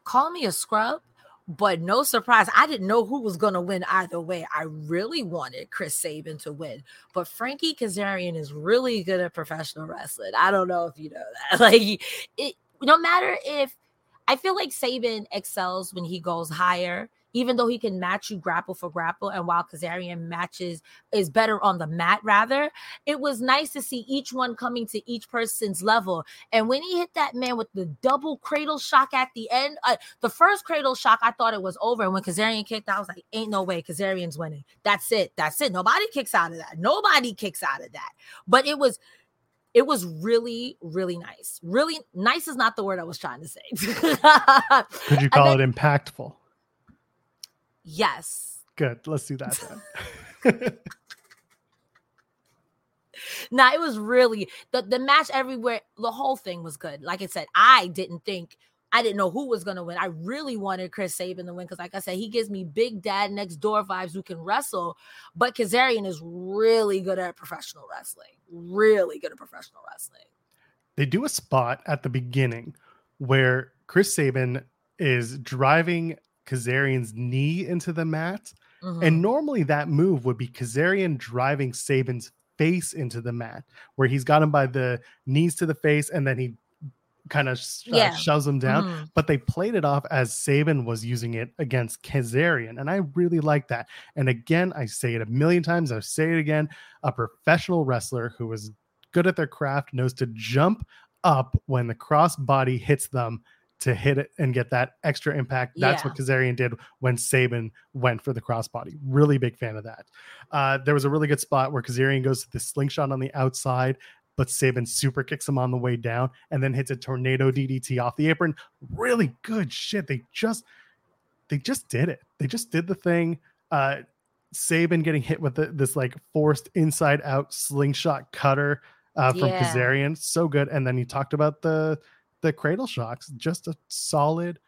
B: Call me a scrub, but no surprise, I didn't know who was going to win either way. I really wanted Chris Sabin to win, but Frankie Kazarian is really good at professional wrestling. I don't know if you know that. Like, it, no matter if I feel like Sabin excels when he goes higher even though he can match you grapple for grapple, and while Kazarian matches is better on the mat, rather, it was nice to see each one coming to each person's level. And when he hit that man with the double cradle shock at the end, uh, the first cradle shock, I thought it was over. And when Kazarian kicked, I was like, ain't no way Kazarian's winning. That's it. That's it. Nobody kicks out of that. Nobody kicks out of that. But it was it was really really nice really nice is not the word i was trying to say
A: could you call then, it impactful
B: Yes.
A: Good. Let's do that then.
B: now it was really the, the match everywhere, the whole thing was good. Like I said, I didn't think I didn't know who was gonna win. I really wanted Chris Sabin to win because, like I said, he gives me big dad next door vibes who can wrestle. But Kazarian is really good at professional wrestling. Really good at professional wrestling.
A: They do a spot at the beginning where Chris Sabin is driving Kazarian's knee into the mat. Mm-hmm. And normally that move would be Kazarian driving Sabin's face into the mat, where he's got him by the knees to the face and then he kind of uh, yeah. shoves him down. Mm-hmm. But they played it off as Saban was using it against Kazarian. And I really like that. And again, I say it a million times, I say it again a professional wrestler who is good at their craft knows to jump up when the cross body hits them to hit it and get that extra impact. That's yeah. what Kazarian did when Sabin went for the crossbody. Really big fan of that. Uh, there was a really good spot where Kazarian goes to the slingshot on the outside, but Sabin super kicks him on the way down and then hits a tornado DDT off the apron. Really good shit. They just they just did it. They just did the thing. Uh Sabin getting hit with the, this like forced inside out slingshot cutter uh, from yeah. Kazarian. So good. And then you talked about the the Cradle Shocks, just a solid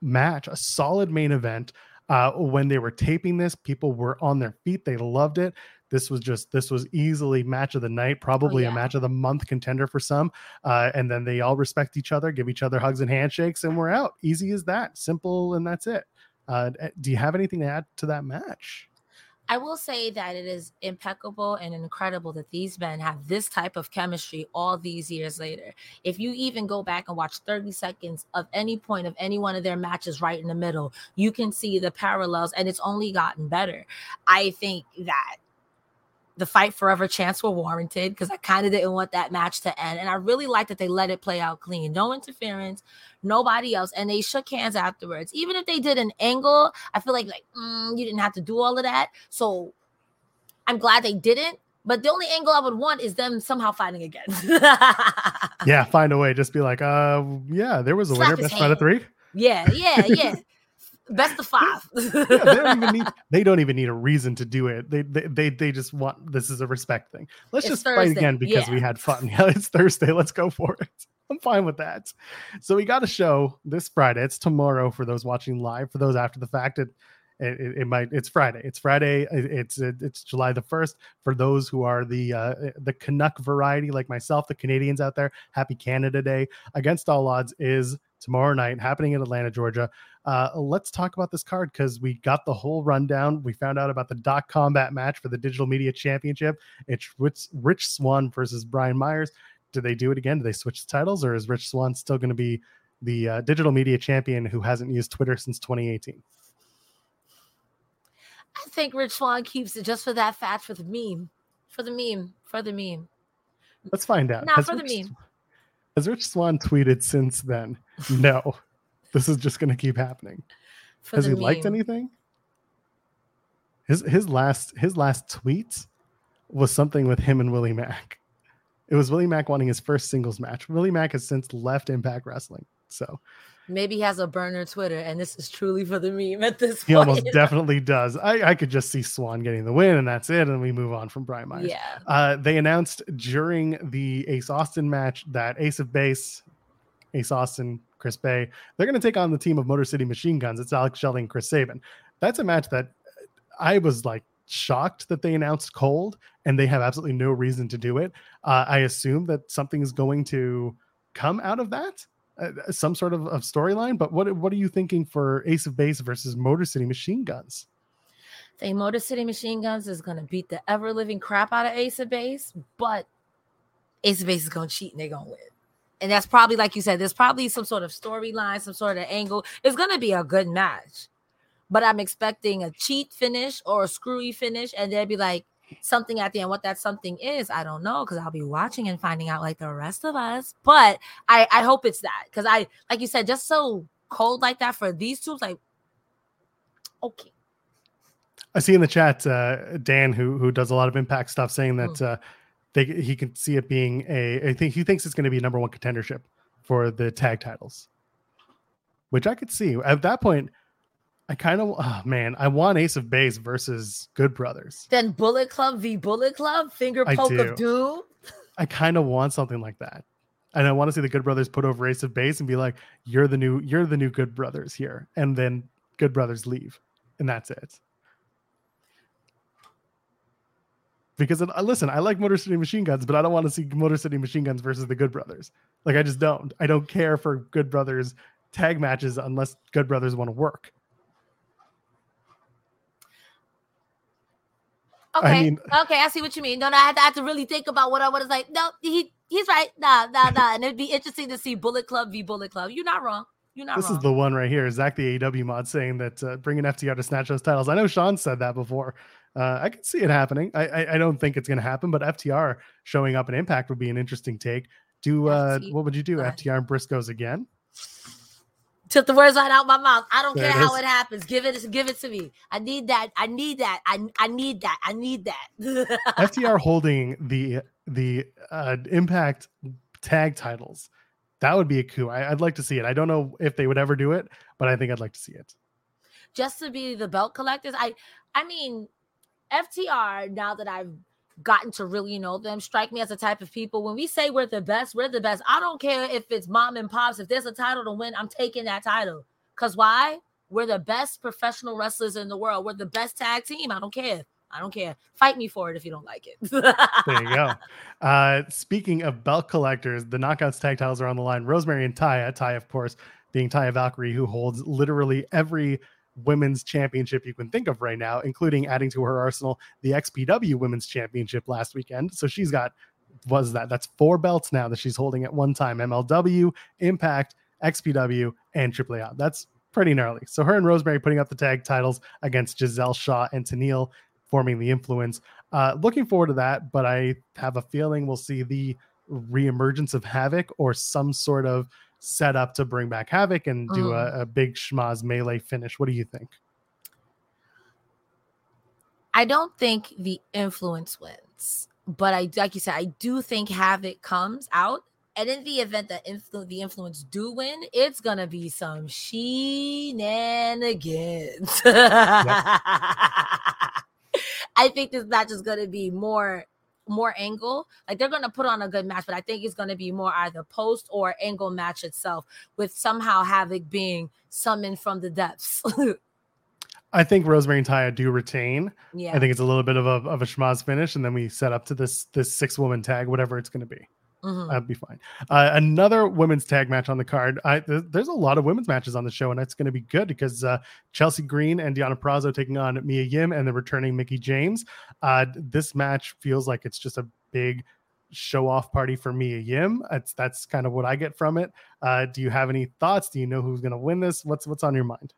A: match, a solid main event. Uh, when they were taping this, people were on their feet. They loved it. This was just this was easily match of the night, probably oh, yeah. a match of the month contender for some. Uh, and then they all respect each other, give each other hugs and handshakes, and we're out. Easy as that, simple, and that's it. Uh, do you have anything to add to that match?
B: I will say that it is impeccable and incredible that these men have this type of chemistry all these years later. If you even go back and watch 30 seconds of any point of any one of their matches right in the middle, you can see the parallels and it's only gotten better. I think that the fight forever chance were warranted because I kind of didn't want that match to end. And I really like that they let it play out clean. No interference, nobody else. And they shook hands afterwards. Even if they did an angle, I feel like like mm, you didn't have to do all of that. So I'm glad they didn't. But the only angle I would want is them somehow fighting again.
A: yeah, find a way. Just be like, uh, yeah, there was a Slap winner, best friend of three.
B: Yeah, yeah, yeah. Best of five. yeah,
A: they don't even need they don't even need a reason to do it. They they they, they just want this is a respect thing. Let's it's just Thursday. fight again because yeah. we had fun. Yeah, it's Thursday. Let's go for it. I'm fine with that. So we got a show this Friday. It's tomorrow for those watching live. For those after the fact, it it, it, might it's friday it's friday it's it's july the 1st for those who are the uh the canuck variety like myself the canadians out there happy canada day against all odds is tomorrow night happening in atlanta georgia uh, let's talk about this card because we got the whole rundown. We found out about the dot combat match for the Digital Media Championship. It's Rich, Rich Swann versus Brian Myers. Do they do it again? Do they switch the titles, or is Rich Swann still going to be the uh, Digital Media Champion who hasn't used Twitter since 2018?
B: I think Rich Swann keeps it just for that fact, for the meme, for the meme, for the meme.
A: Let's find out.
B: Not for Rich, the meme.
A: Has Rich Swann tweeted since then? No. This is just going to keep happening. For Has he meme. liked anything? His his last his last tweet was something with him and Willie Mack. It was Willie Mack wanting his first singles match. Willie Mack has since left Impact Wrestling. So
B: Maybe he has a burner Twitter, and this is truly for the meme at this
A: He
B: point.
A: He almost definitely does. I, I could just see Swann getting the win, and that's it. And we move on from Brian Myers.
B: Yeah.
A: Uh, they announced during the Ace Austin match that Ace of Base, Ace Austin, Chris Bey, they're going to take on the team of Motor City Machine Guns. It's Alex Shelley and Chris Sabin. That's a match that I was like shocked that they announced cold, and they have absolutely no reason to do it. Uh, I assume that something is going to come out of that. Uh, some sort of, of storyline, but what what are you thinking for Ace of Base versus Motor City Machine Guns?
B: Think Motor City Machine Guns is gonna beat the ever living crap out of Ace of Base, but Ace of Base is gonna cheat and they're gonna win. And that's probably like you said, there's probably some sort of storyline, some sort of angle. It's gonna be a good match, but I'm expecting a cheat finish or a screwy finish, and they'd be like something at the end. What that something is, I don't know, because I'll be watching and finding out like the rest of us. But I I hope it's that because I like you said, just so cold like that for these two, like okay.
A: I see in the chat uh, Dan, who who does a lot of impact stuff, saying that
B: Hmm.
A: uh, they he can see it being a. I think he thinks it's going to be a number one contendership for the tag titles, which I could see at that point. I kind of, oh man, I want Ace of Base versus Good Brothers.
B: Then Bullet Club v Bullet Club, finger
A: I
B: poke
A: do.
B: of doom.
A: I kind of want something like that, and I want to see the Good Brothers put over Ace of Base and be like, "You're the new, you're the new Good Brothers here," and then Good Brothers leave, and that's it. Because uh, listen, I like Motor City Machine Guns, but I don't want to see Motor City Machine Guns versus the Good Brothers. Like I just don't. I don't care for Good Brothers tag matches unless Good Brothers want to work.
B: Okay,
A: mean-
B: okay, I see what you mean. No, no, I had, to, I had to really think about what I was like. No, he he's right. Nah, nah, nah. And it'd be interesting to see Bullet Club v Bullet Club. You're not wrong. You're not
A: This
B: wrong.
A: is the one right here. Zach, the AEW mod, saying that uh, bringing FTR to snatch those titles. I know Sean said that before. Uh, I can see it happening. I, I I don't think it's going to happen, but FTR showing up in Impact would be an interesting take. Do uh, what would you do? FTR and Briscoes again?
B: Took the words right out my mouth. I don't
A: There
B: care
A: it
B: how it happens. Give it, give it to me. I need that. I need that. I I need that. I need that.
A: FTR holding the the uh, Impact tag titles. That would be a coup. I, I'd like to see it. I don't know if they would ever do it, but I think I'd like to see it.
B: just to be the belt collectors. I I mean, FTR, now that I've gotten to really know them, strike me as the type of people when we say we're the best, we're the best. I don't care if it's mom and pops. If there's a title to win, I'm taking that title. Cause why? We're the best professional wrestlers in the world. We're the best tag team. I don't care. I don't care. Fight me for it if you don't like it.
A: There you go. Uh, speaking of belt collectors, the Knockouts tag titles are on the line. Rosemary and Taya, Taya, of course, being Taya Valkyrie, who holds literally every women's championship you can think of right now, including adding to her arsenal the XPW Women's Championship last weekend. So she's got, was that? That's four belts now that she's holding at one time MLW, Impact, XPW, and AAA. That's pretty gnarly. So her and Rosemary putting up the tag titles against Giselle Shaw and Tennille, forming the influence. Uh, looking forward to that, but I have a feeling we'll see the reemergence of Havoc or some sort of setup to bring back Havoc and do a, mm. a big schmaz melee finish. What do you think?
B: I don't think the influence wins, but I like you said, I do think Havoc comes out. And in the event that influ- the influence do win, it's gonna be some shenanigans. I think this match is gonna be more more angle. Like they're gonna put on a good match, but I think it's gonna be more either post or angle match itself, with somehow Havoc being summoned from the depths.
A: I think Rosemary and Taya do retain.
B: yeah.
A: I think it's a little bit of a, of a schmaz finish, and then we set up to this this six woman tag, whatever it's going to be.
B: Mhm.
A: That'd be fine. Uh, another women's tag match on the card. I, th- there's a lot of women's matches on the show, and that's going to be good because uh, Chelsea Green and Deonna Purrazzo taking on Mia Yim and the returning Mickie James. Uh, this match feels like it's just a big show off party for Mia Yim. That's that's kind of what I get from it. Uh, do you have any thoughts? Do you know who's going to win this? What's what's on your mind?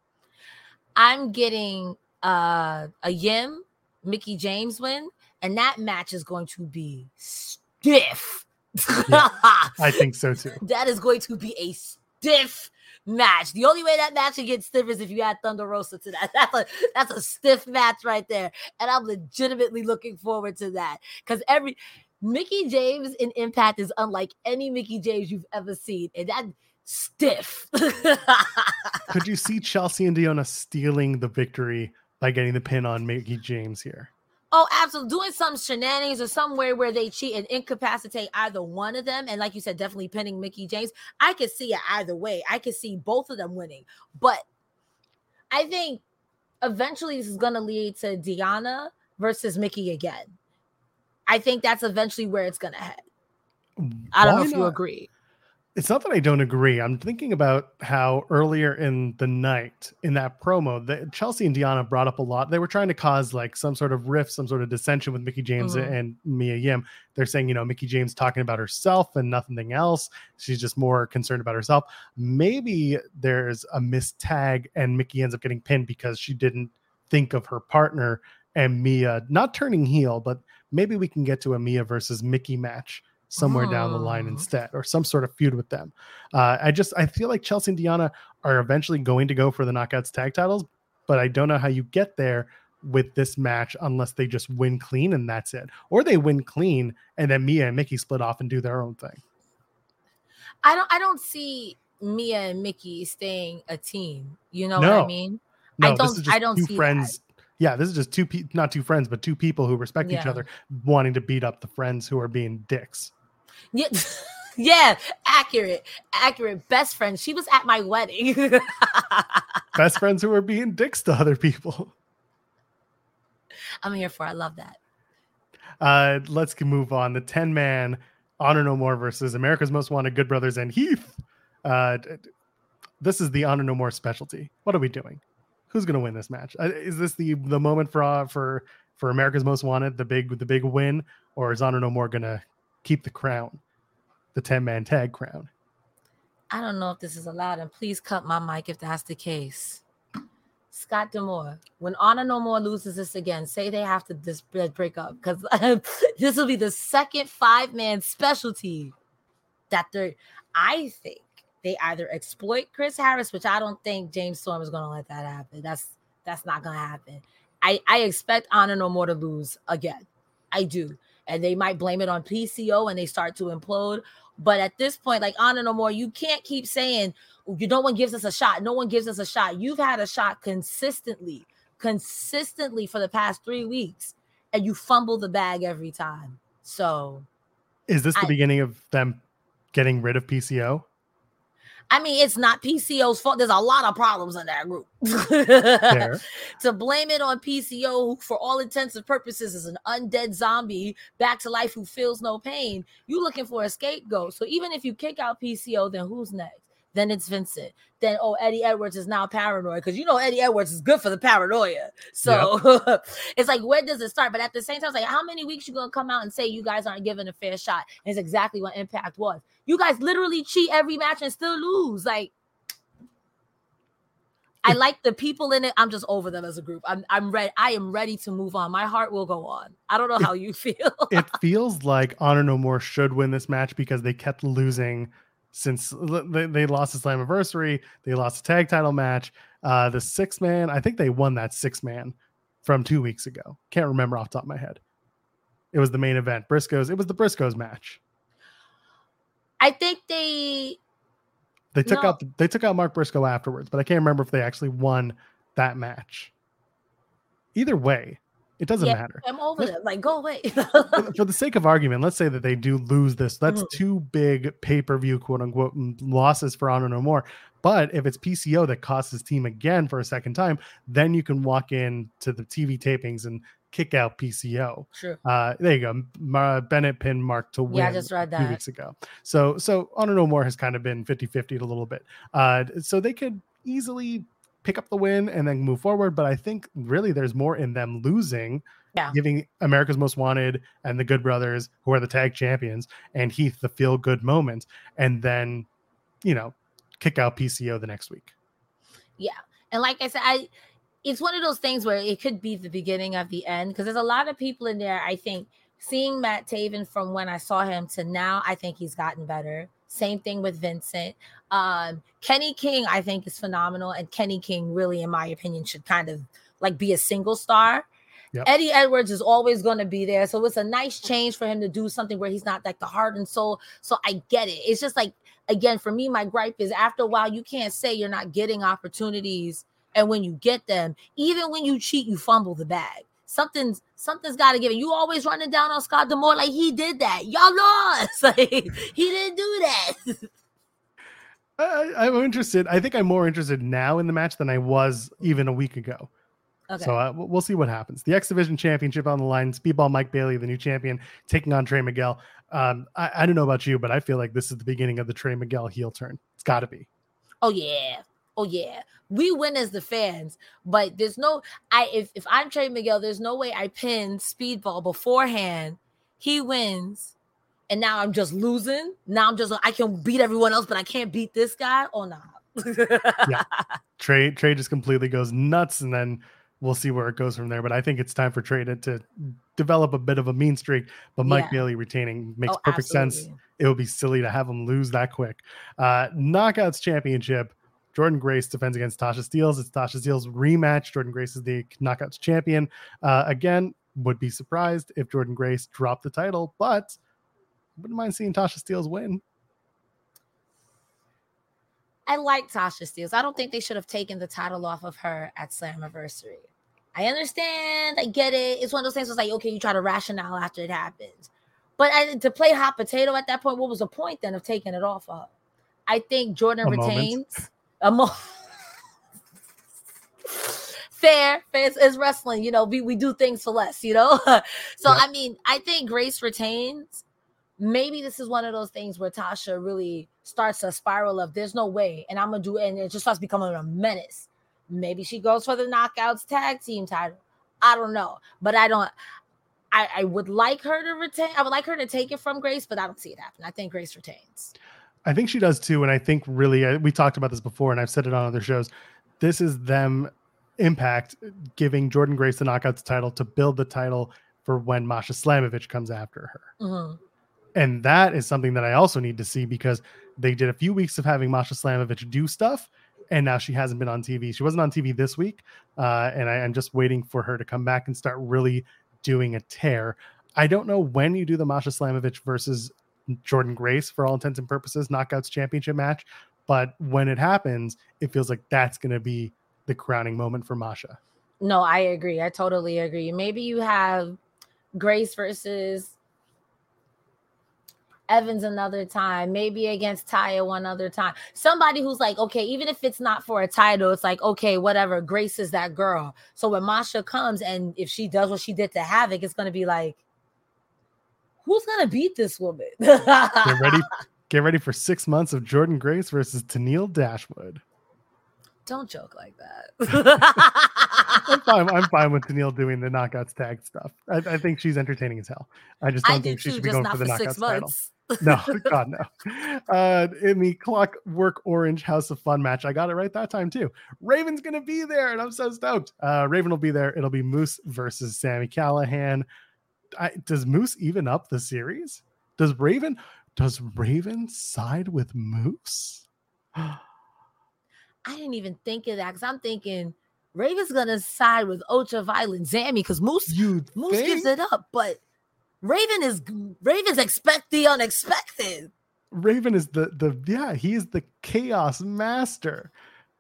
B: I'm getting uh, a Yim Mickie James win, and that match is going to be stiff.
A: I think so too.
B: that is going to be a stiff match. The only way that match can get stiff is if you add Thunder Rosa to that. That's a that's a stiff match right there, and I'm legitimately looking forward to that because every Mickie James in Impact is unlike any Mickie James you've ever seen, and that stiff.
A: Could you see Chelsea and Diana stealing the victory by getting the pin on Mickie James here?
B: Oh, absolutely. Doing some shenanigans or somewhere where they cheat and incapacitate either one of them. And like you said, definitely pinning Mickie James. I could see it either way. I could see both of them winning. But I think eventually this is going to lead to Diana versus Mickie again. I think that's eventually where it's going to head. I don't
A: Why
B: know if you agree.
A: It's not that I don't agree. I'm thinking about how earlier in the night in that promo that Chelsea and Diana brought up a lot. They were trying to cause like some sort of rift, some sort of dissension with Mickie James
B: Mhm.
A: and Mia Yim. They're saying, you know, Mickie James talking about herself and nothing else. She's just more concerned about herself. Maybe there's a missed tag and Mickie ends up getting pinned because she didn't think of her partner and Mia not turning heel, but maybe we can get to a Mia versus Mickie match somewhere down the line
B: Hmm.
A: instead or some sort of feud with them. Uh, I just I feel like Chelsea and Diana are eventually going to go for the knockouts tag titles, but I don't know how you get there with this match unless they just win clean and that's it. Or they win clean and then Mia and Mickie split off and do their own thing.
B: I don't I don't see Mia and Mickie staying a team. You know what I mean?
A: No,
B: I don't- I don't
A: two
B: see that.
A: friends. Yeah, this is just two pe- not two friends, but two people who respect each other wanting to beat up the friends who are being dicks.
B: Yeah. Yeah, accurate, accurate. Best friend. She was at my wedding.
A: Best friends who are being dicks to other people.
B: I'm here for. I love that.
A: Uh, let's move on. The 10 man Honor No More versus America's Most Wanted Good Brothers and Heath. Uh, this is the Honor No More specialty. What are we doing? Who's going to win this match? Uh, is this the the moment for uh, for for America's Most Wanted, the big the big win, or is Honor No More going to keep the crown, the 10 man tag crown?
B: I don't know if this is allowed, and please cut my mic if that's the case. Scott D'Amore, when Honor No More loses this again, say they have to dis- break up because this will be the second five man specialty that they're. I think they either exploit Chris Harris, which I don't think James Storm is going to let that happen. That's that's not going to happen. I I expect Honor No More to lose again. I do, and they might blame it on PCO and they start to implode. But at this point, like Honor No More, you can't keep saying you no one gives us a shot. No one gives us a shot. You've had a shot consistently, consistently for the past three weeks, and you fumble the bag every time. So
A: Is this the
B: I-
A: beginning of them getting rid of PCO?
B: I mean, it's not PCO's fault. There's a lot of problems in that group. To blame it on PCO, who for all intents and purposes is an undead zombie back to life who feels no pain, you looking for a scapegoat. So even if you kick out PCO, then who's next? Then it's Vincent. Then oh, Eddie Edwards is now paranoid because you know Eddie Edwards is good for the paranoia. So it's like where does it start? But at the same time, it's like how many weeks you gonna come out and say you guys aren't given a fair shot? And it's exactly what Impact was. You guys literally cheat every match and still lose. Like I like the people in it. I'm just over them as a group. I'm I'm ready. I am ready to move on. My heart will go on. I don't know how you feel.
A: it feels like Honor No More should win this match because they kept losing since they, they lost the Slammiversary. They lost the tag title match. Uh, the six man, I think they won that six man from two weeks ago. Can't remember off the top of my head. It was the main event. Briscoes. It was the Briscoes match.
B: I think they
A: They took
B: No.
A: out they took out Mark Briscoe afterwards, but I can't remember if they actually won that match. Either way, it doesn't
B: Yeah.
A: matter.
B: I'm over them. Like go away.
A: for, the sake of argument, let's say that they do lose this. That's
B: Mhm.
A: two big pay per view, quote unquote, losses for Honor No More. But if it's PCO that costs his team again for a second time, then you can walk in to the TV tapings and kick out PCO.
B: True.
A: Uh, there you go. Ma- Bennett pinned Mark to win
B: Yeah, I just read that.
A: weeks ago. So, so Honor No More has kind of been 50 50 a little bit. Uh, so they could easily pick up the win and then move forward. But I think really there's more in them losing
B: Yeah.
A: giving America's Most Wanted and the Good Brothers, who are the tag champions, and Heath the feel good moment, and then, you know, kick out PCO the next week.
B: Yeah. And like I said, I it's one of those things where it could be the beginning of the end because there's a lot of people in there. I think seeing Matt Taven from when I saw him to now, I think he's gotten better. Same thing with Vincent. Um, Kenny King, I think, is phenomenal. And Kenny King, really, in my opinion, should kind of like be a single star.
A: Yep.
B: Eddie Edwards is always going to be there. So it's a nice change for him to do something where he's not like the heart and soul. So I get it. It's just like again, for me, my gripe is after a while, you can't say you're not getting opportunities. And when you get them, even when you cheat, you fumble the bag. Something's something's got to give it. You always running down on Scott D'Amore like he did that. Y'all lost. Like he didn't do that.
A: I, I'm interested. I think I'm more interested now in the match than I was even a week ago.
B: Okay.
A: So uh, we'll we'll see what happens. The X Division Championship on the line. Speedball Mike Bailey, the new champion, taking on Trey Miguel. Um, I, I don't know about you, but I feel like this is the beginning of the Trey Miguel heel turn. It's got to be.
B: Oh yeah. Oh yeah. We win as the fans, but there's no I if if I'm Trey Miguel, there's no way I pin Speedball beforehand. He wins. And now I'm just losing. Now I'm just I can beat everyone else, but I can't beat this guy. Oh no.
A: Yeah. Trey Trey just completely goes nuts, and then we'll see where it goes from there. But I think it's time for Trey to, to develop a bit of a mean streak. But Mike
B: Yeah.
A: Bailey retaining makes
B: Oh,
A: perfect sense. It would be silly to have him lose that quick. Uh, Knockouts Championship. Jordynne Grace defends against Tasha Steelz. It's Tasha Steelz rematch. Jordynne Grace is the Knockouts champion. Uh, again, would be surprised if Jordynne Grace dropped the title, but wouldn't mind seeing Tasha Steelz win.
B: I like Tasha Steelz. I don't think they should have taken the title off of her at Slammiversary. I understand. I get it. It's one of those things. It's like, okay, you try to rationale after it happens. But I, to play hot potato at that point, what was the point then of taking it off of? her? I think Jordynne
A: A
B: retains. Fair, fair is, is wrestling. You know, we, we do things for less, you know? so,
A: Yeah.
B: I mean, I think Grace retains. Maybe this is one of those things where Tasha really starts a spiral of there's no way, and I'm gonna do it, and it just starts becoming a menace. Maybe she goes for the knockouts tag team title. I don't know, but I don't. I, I would like her to retain. I would like her to take it from Grace, but I don't see it happen. I think Grace retains.
A: I think she does too. And I think really, uh, we talked about this before, and I've said it on other shows. This is them impact giving Jordynne Grace the knockouts title to build the title for when Masha Slamovich comes after her.
B: Mhm.
A: And that is something that I also need to see because they did a few weeks of having Masha Slamovich do stuff. And now she hasn't been on TV. She wasn't on TV this week. Uh, and I, I'm just waiting for her to come back and start really doing a tear. I don't know when you do the Masha Slamovich versus Jordynne Grace for all intents and purposes knockouts championship match, but when it happens, it feels like that's going to be the crowning moment for Masha.
B: No, I agree. I totally agree. Maybe you have Grace versus Evans another time, maybe against Taya one other time. Somebody who's like, okay, even if it's not for a title, it's like, okay, whatever. Grace is that girl. So when Masha comes and if she does what she did to Havoc, it's gonna be like, who's gonna beat this woman?
A: Get ready, get ready for six months of Jordynne Grace versus Tennille Dashwood.
B: Don't joke like that.
A: I'm fine. I'm fine with Tennille doing the knockouts tag stuff. I, I think she's entertaining as hell. I just don't
B: I
A: think she should be going for the
B: for six
A: knockouts title.
B: months.
A: No, God no. Uh, in the Clockwork Orange House of Fun match, I got it right that time too. Raven's gonna be there, and I'm so stoked. Uh, Raven will be there. It'll be Moose versus Sami Callihan. I, does Moose even up the series? Does Raven? Does Raven side with Moose?
B: I didn't even think of that because I'm thinking Raven's gonna side with Ultra Violent Zammy because Moose
A: You
B: Moose
A: think?
B: gives it up, but Raven is Ravens expect the unexpected.
A: Raven is the the yeah, he is the chaos master.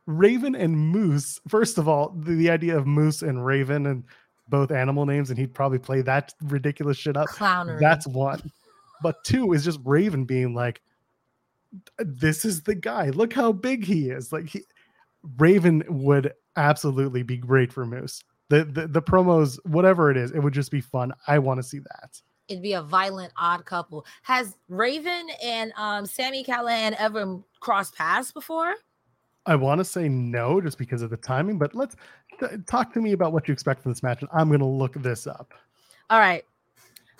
A: Raven and Moose. First of all, the, the idea of Moose and Raven and both animal names, and he'd probably play that ridiculous shit up.
B: Clownery.
A: That's one. But two is just Raven being like, "This is the guy. Look how big he is." Like he, Raven would absolutely be great for Moose. The, the the promos, whatever it is, it would just be fun. I want to see that.
B: It'd be a violent odd couple. Has Raven and um Sami Callihan ever crossed paths before?
A: I want to say no, just because of the timing. But let's t- talk to me about what you expect from this match, and I'm going to look this up.
B: All right.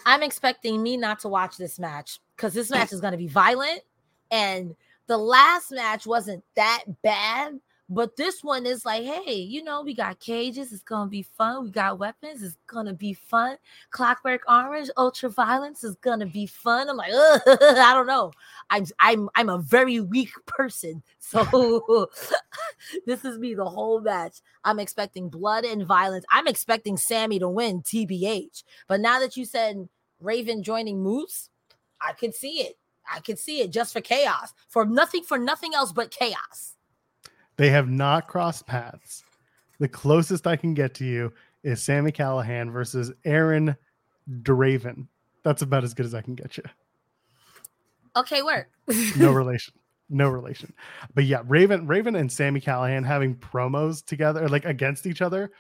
B: I'm expecting me not to watch this match because this match is going to be violent. And the last match wasn't that bad, but this one is like, hey, you know, we got cages. It's to be fun. We got weapons. It's to be fun. Clockwork Orange, Ultra Violence is to be fun. I'm like, I don't know. I'm I'm I'm a very weak person. So this is me the whole match. I'm expecting blood and violence. I'm expecting Sammy to win TBH. But now that you said Raven joining Moose, I could see it. I could see it just for chaos, for nothing, for nothing else but chaos.
A: They have not crossed paths. The closest I can get to you is Sami Callihan versus Aaron Draven. That's about as good as I can get you.
B: Okay, work.
A: No relation. No relation. But yeah, Raven, Raven and Sami Callihan having promos together, like against each other.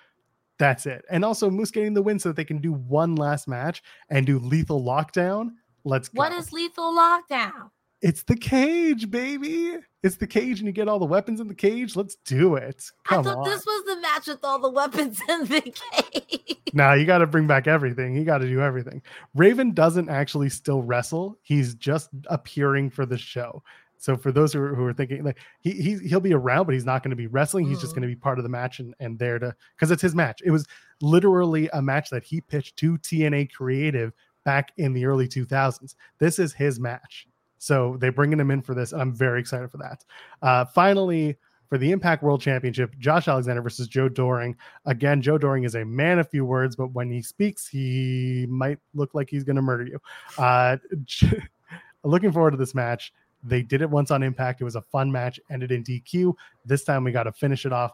A: That's it. And also Moose getting the win so that they can do one last match and do lethal lockdown. Let's go.
B: What is lethal lockdown?
A: It's the cage, baby. It's the cage, and you get all the weapons in the cage. Let's do it. Come
B: I thought
A: on.
B: this was the match with all the weapons in the cage.
A: Now you got to bring back everything. You got to do everything. Raven doesn't actually still wrestle. He's just appearing for the show. So for those who are, who are thinking like he, he he'll be around, but he's not going to be wrestling. He's just
B: Mm.
A: going to be part of the match and, and there to because it's his match. It was literally a match that he pitched to TNA Creative back in the early 2000s. This is his match. So they're bringing him in for this, and I'm very excited for that. Uh, finally, for the Impact World Championship, Josh Alexander versus Joe Doering. Again, Joe Doering is a man of few words, but when he speaks, he might look like he's going to murder you. Uh, looking forward to this match. They did it once on Impact. It was a fun match, ended in DQ. This time we got to finish it off.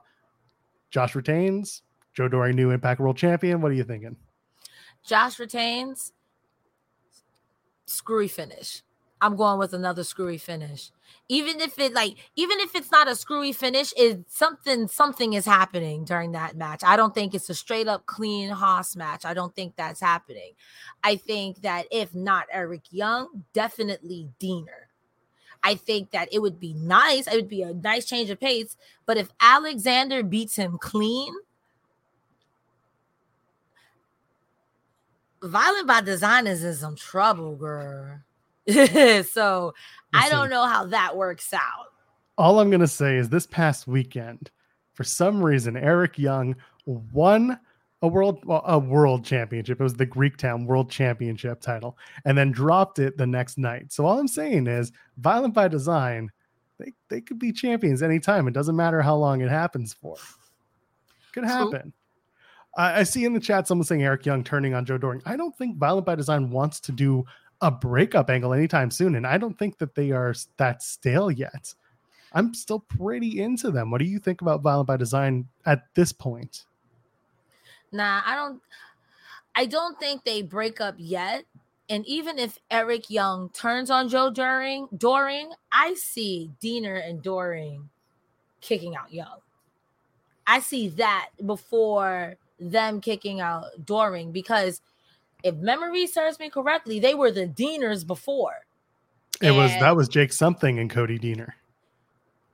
A: Josh retains. Joe Doering, new Impact World Champion. What are you thinking?
B: Josh retains. Screwy finish. I'm going with another screwy finish. Even if it like, even if it's not a screwy finish, is something something is happening during that match. I don't think it's a straight up clean Haas match. I don't think that's happening. I think that if not Eric Young, definitely Deaner. I think that it would be nice. It would be a nice change of pace. But if Alexander beats him clean, Violent by Design is in some trouble, girl. so I don't know how that works out.
A: all I'm going to say is this past weekend, for some reason, Eric Young won a world well, a world championship. It was the Greektown World Championship title, and then dropped it the next night. So all I'm saying is, Violent by Design, they they could be champions anytime. It doesn't matter how long it happens for. Could
B: True.
A: happen. I, I see in the chat someone saying Eric Young turning on Joe Doering. I don't think Violent by Design wants to do a breakup angle anytime soon, and I don't think that they are that stale yet. I'm still pretty into them. What do you think about Violent by Design at this point?
B: Nah, I don't I don't think they break up yet. And even if Eric Young turns on Joe Doering, Doering, I see Deaner and Doering kicking out Young. I see that before them kicking out Doering because if memory serves me correctly, they were the Deaners before.
A: It was that was Jake something and Cody Deaner.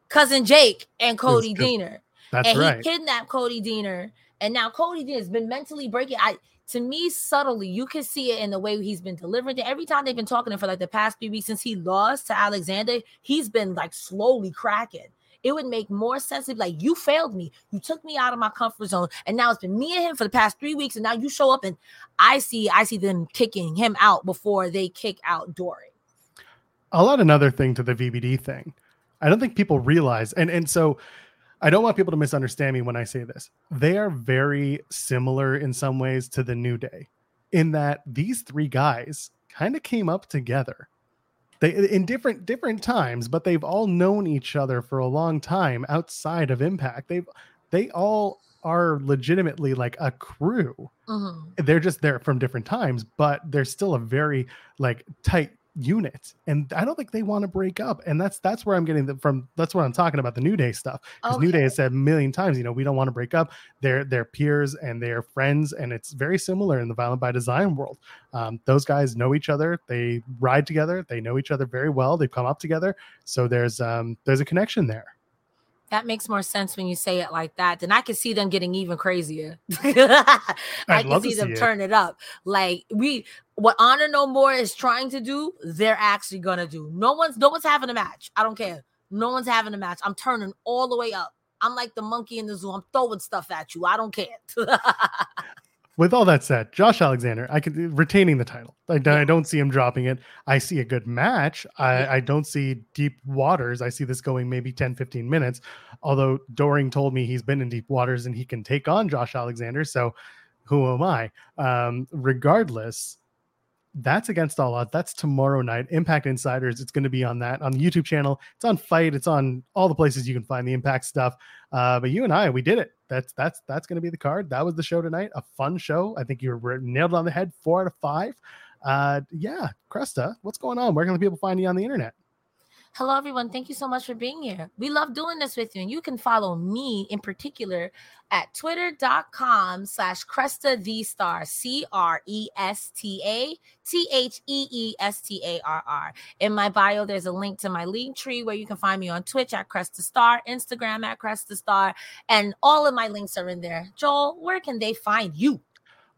B: Cousin Jake and Cody
A: good.
B: Deaner.
A: That's
B: and
A: right.
B: he kidnapped Cody Deaner, and now Cody Deaner has been mentally breaking. I to me subtly, you can see it in the way he's been delivering it. Every time they've been talking to him for like the past few weeks since he lost to Alexander, he's been like slowly cracking. It would make more sense if like you failed me, you took me out of my comfort zone, and now it's been me and him for the past three weeks, and now you show up and I see I see them kicking him out before they kick out Dory.
A: I'll add another thing to the VBD thing. I don't think people realize, and and so I don't want people to misunderstand me when I say this. They are very similar in some ways to the New Day, in that these three guys kind of came up together. They in different different times, but they've all known each other for a long time outside of Impact. They've they all are legitimately like a crew
B: Mhm.
A: they're just there from different times, but they're still a very like tight unit. And I don't think they want to break up. And that's that's where I'm getting the, from. That's what I'm talking about the New Day stuff. Because New Day has said a million times, you know, we don't want to break up. They're they're peers and they're friends, and it's very similar in the Violent by Design world. Um, those guys know each other. They ride together. They know each other very well. They've come up together. So there's um there's a connection there.
B: That makes more sense when you say it like that. Then I can see them getting even crazier. I can
A: love
B: see them
A: see it.
B: turn it up. Like we, what Honor No More is trying to do, they're actually gonna do. No one's, no one's having a match. I don't care. No one's having a match. I'm turning all the way up. I'm like the monkey in the zoo. I'm throwing stuff at you. I don't care.
A: With all that said, Josh Alexander, I can retaining the title. I, I don't see him dropping it. I see a good match. I. I don't see deep waters. I see this going maybe 10, 15 minutes. Although Doering told me he's been in deep waters and he can take on Josh Alexander. So who am I? Um, regardless, that's against all odds. That's tomorrow night. Impact Insiders. It's going to be on that on the YouTube channel. It's on FITE. It's on all the places you can find the Impact stuff. Uh, but you and I, we did it. That's that's that's going to be the card. That was the show tonight. A fun show. I think you were nailed on the head. Four out of five. Uh, yeah, Cresta, what's going on? Where can people find you on the internet?
B: Hello, everyone. Thank you so much for being here. We love doing this with you. And you can follow me in particular at twitter.com slash Cresta the Star, C R E S T A T H E E S T A R R. In my bio, there's a link to my link tree where you can find me on Twitch at Cresta Star, Instagram at Cresta Star, and all of my links are in there. Joel, where can they find you?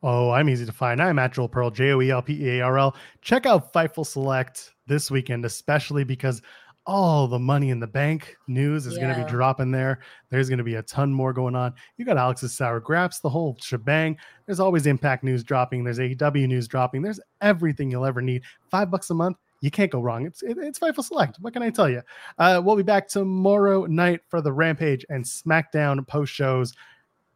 A: Oh, I'm easy to find. I'm at Joel Pearl, J O E L P E A R L. Check out Fightful Select this weekend, especially because all the money in the bank news is going to be dropping there. There's going to be a ton more going on. You got Alex's sour graps, the whole shebang. There's always impact news dropping. There's AEW news dropping. There's everything you'll ever need. Five bucks a month. You can't go wrong. It's it, it's Fightful Select. What can I tell you? Uh, we'll be back tomorrow night for the Rampage and SmackDown post shows.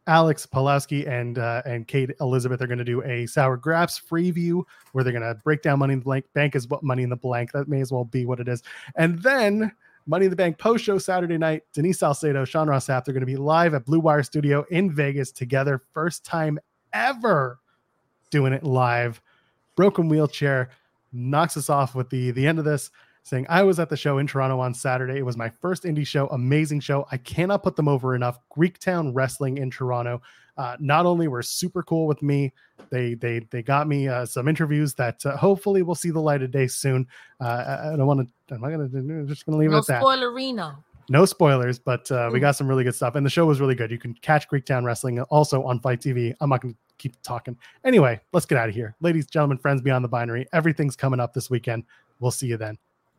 A: Alex Pulaski and uh, and Kate Elizabeth are going to do a Sour Graps free view where they're going to break down Money in the Blank. Bank is what Money in the Blank. That may as well be what it is. And then Money in the Bank post show Saturday night. Denise Salcedo, Sean Ross Sapp, they're going to be live at Blue Wire Studio in Vegas together. First time ever doing it live. Broken wheelchair knocks us off with the the end of this saying, I was at the show in Toronto on Saturday. It was my first indie show, amazing show. I cannot put them over enough. Greektown Wrestling in Toronto. Uh, not only were super cool with me, they they they got me uh, some interviews that uh, hopefully will see the light of day soon. Uh, I, I, don't want to. I'm not gonna. I'm just gonna leave
B: no
A: it at that.
B: Spoilerino.
A: No spoilers, but uh, we got some really good stuff, and the show was really good. You can catch Greektown Wrestling also on FITE TV. I'm not gonna keep talking. Anyway, let's get out of here, ladies, gentlemen, friends beyond the binary. Everything's coming up this weekend. We'll see you then.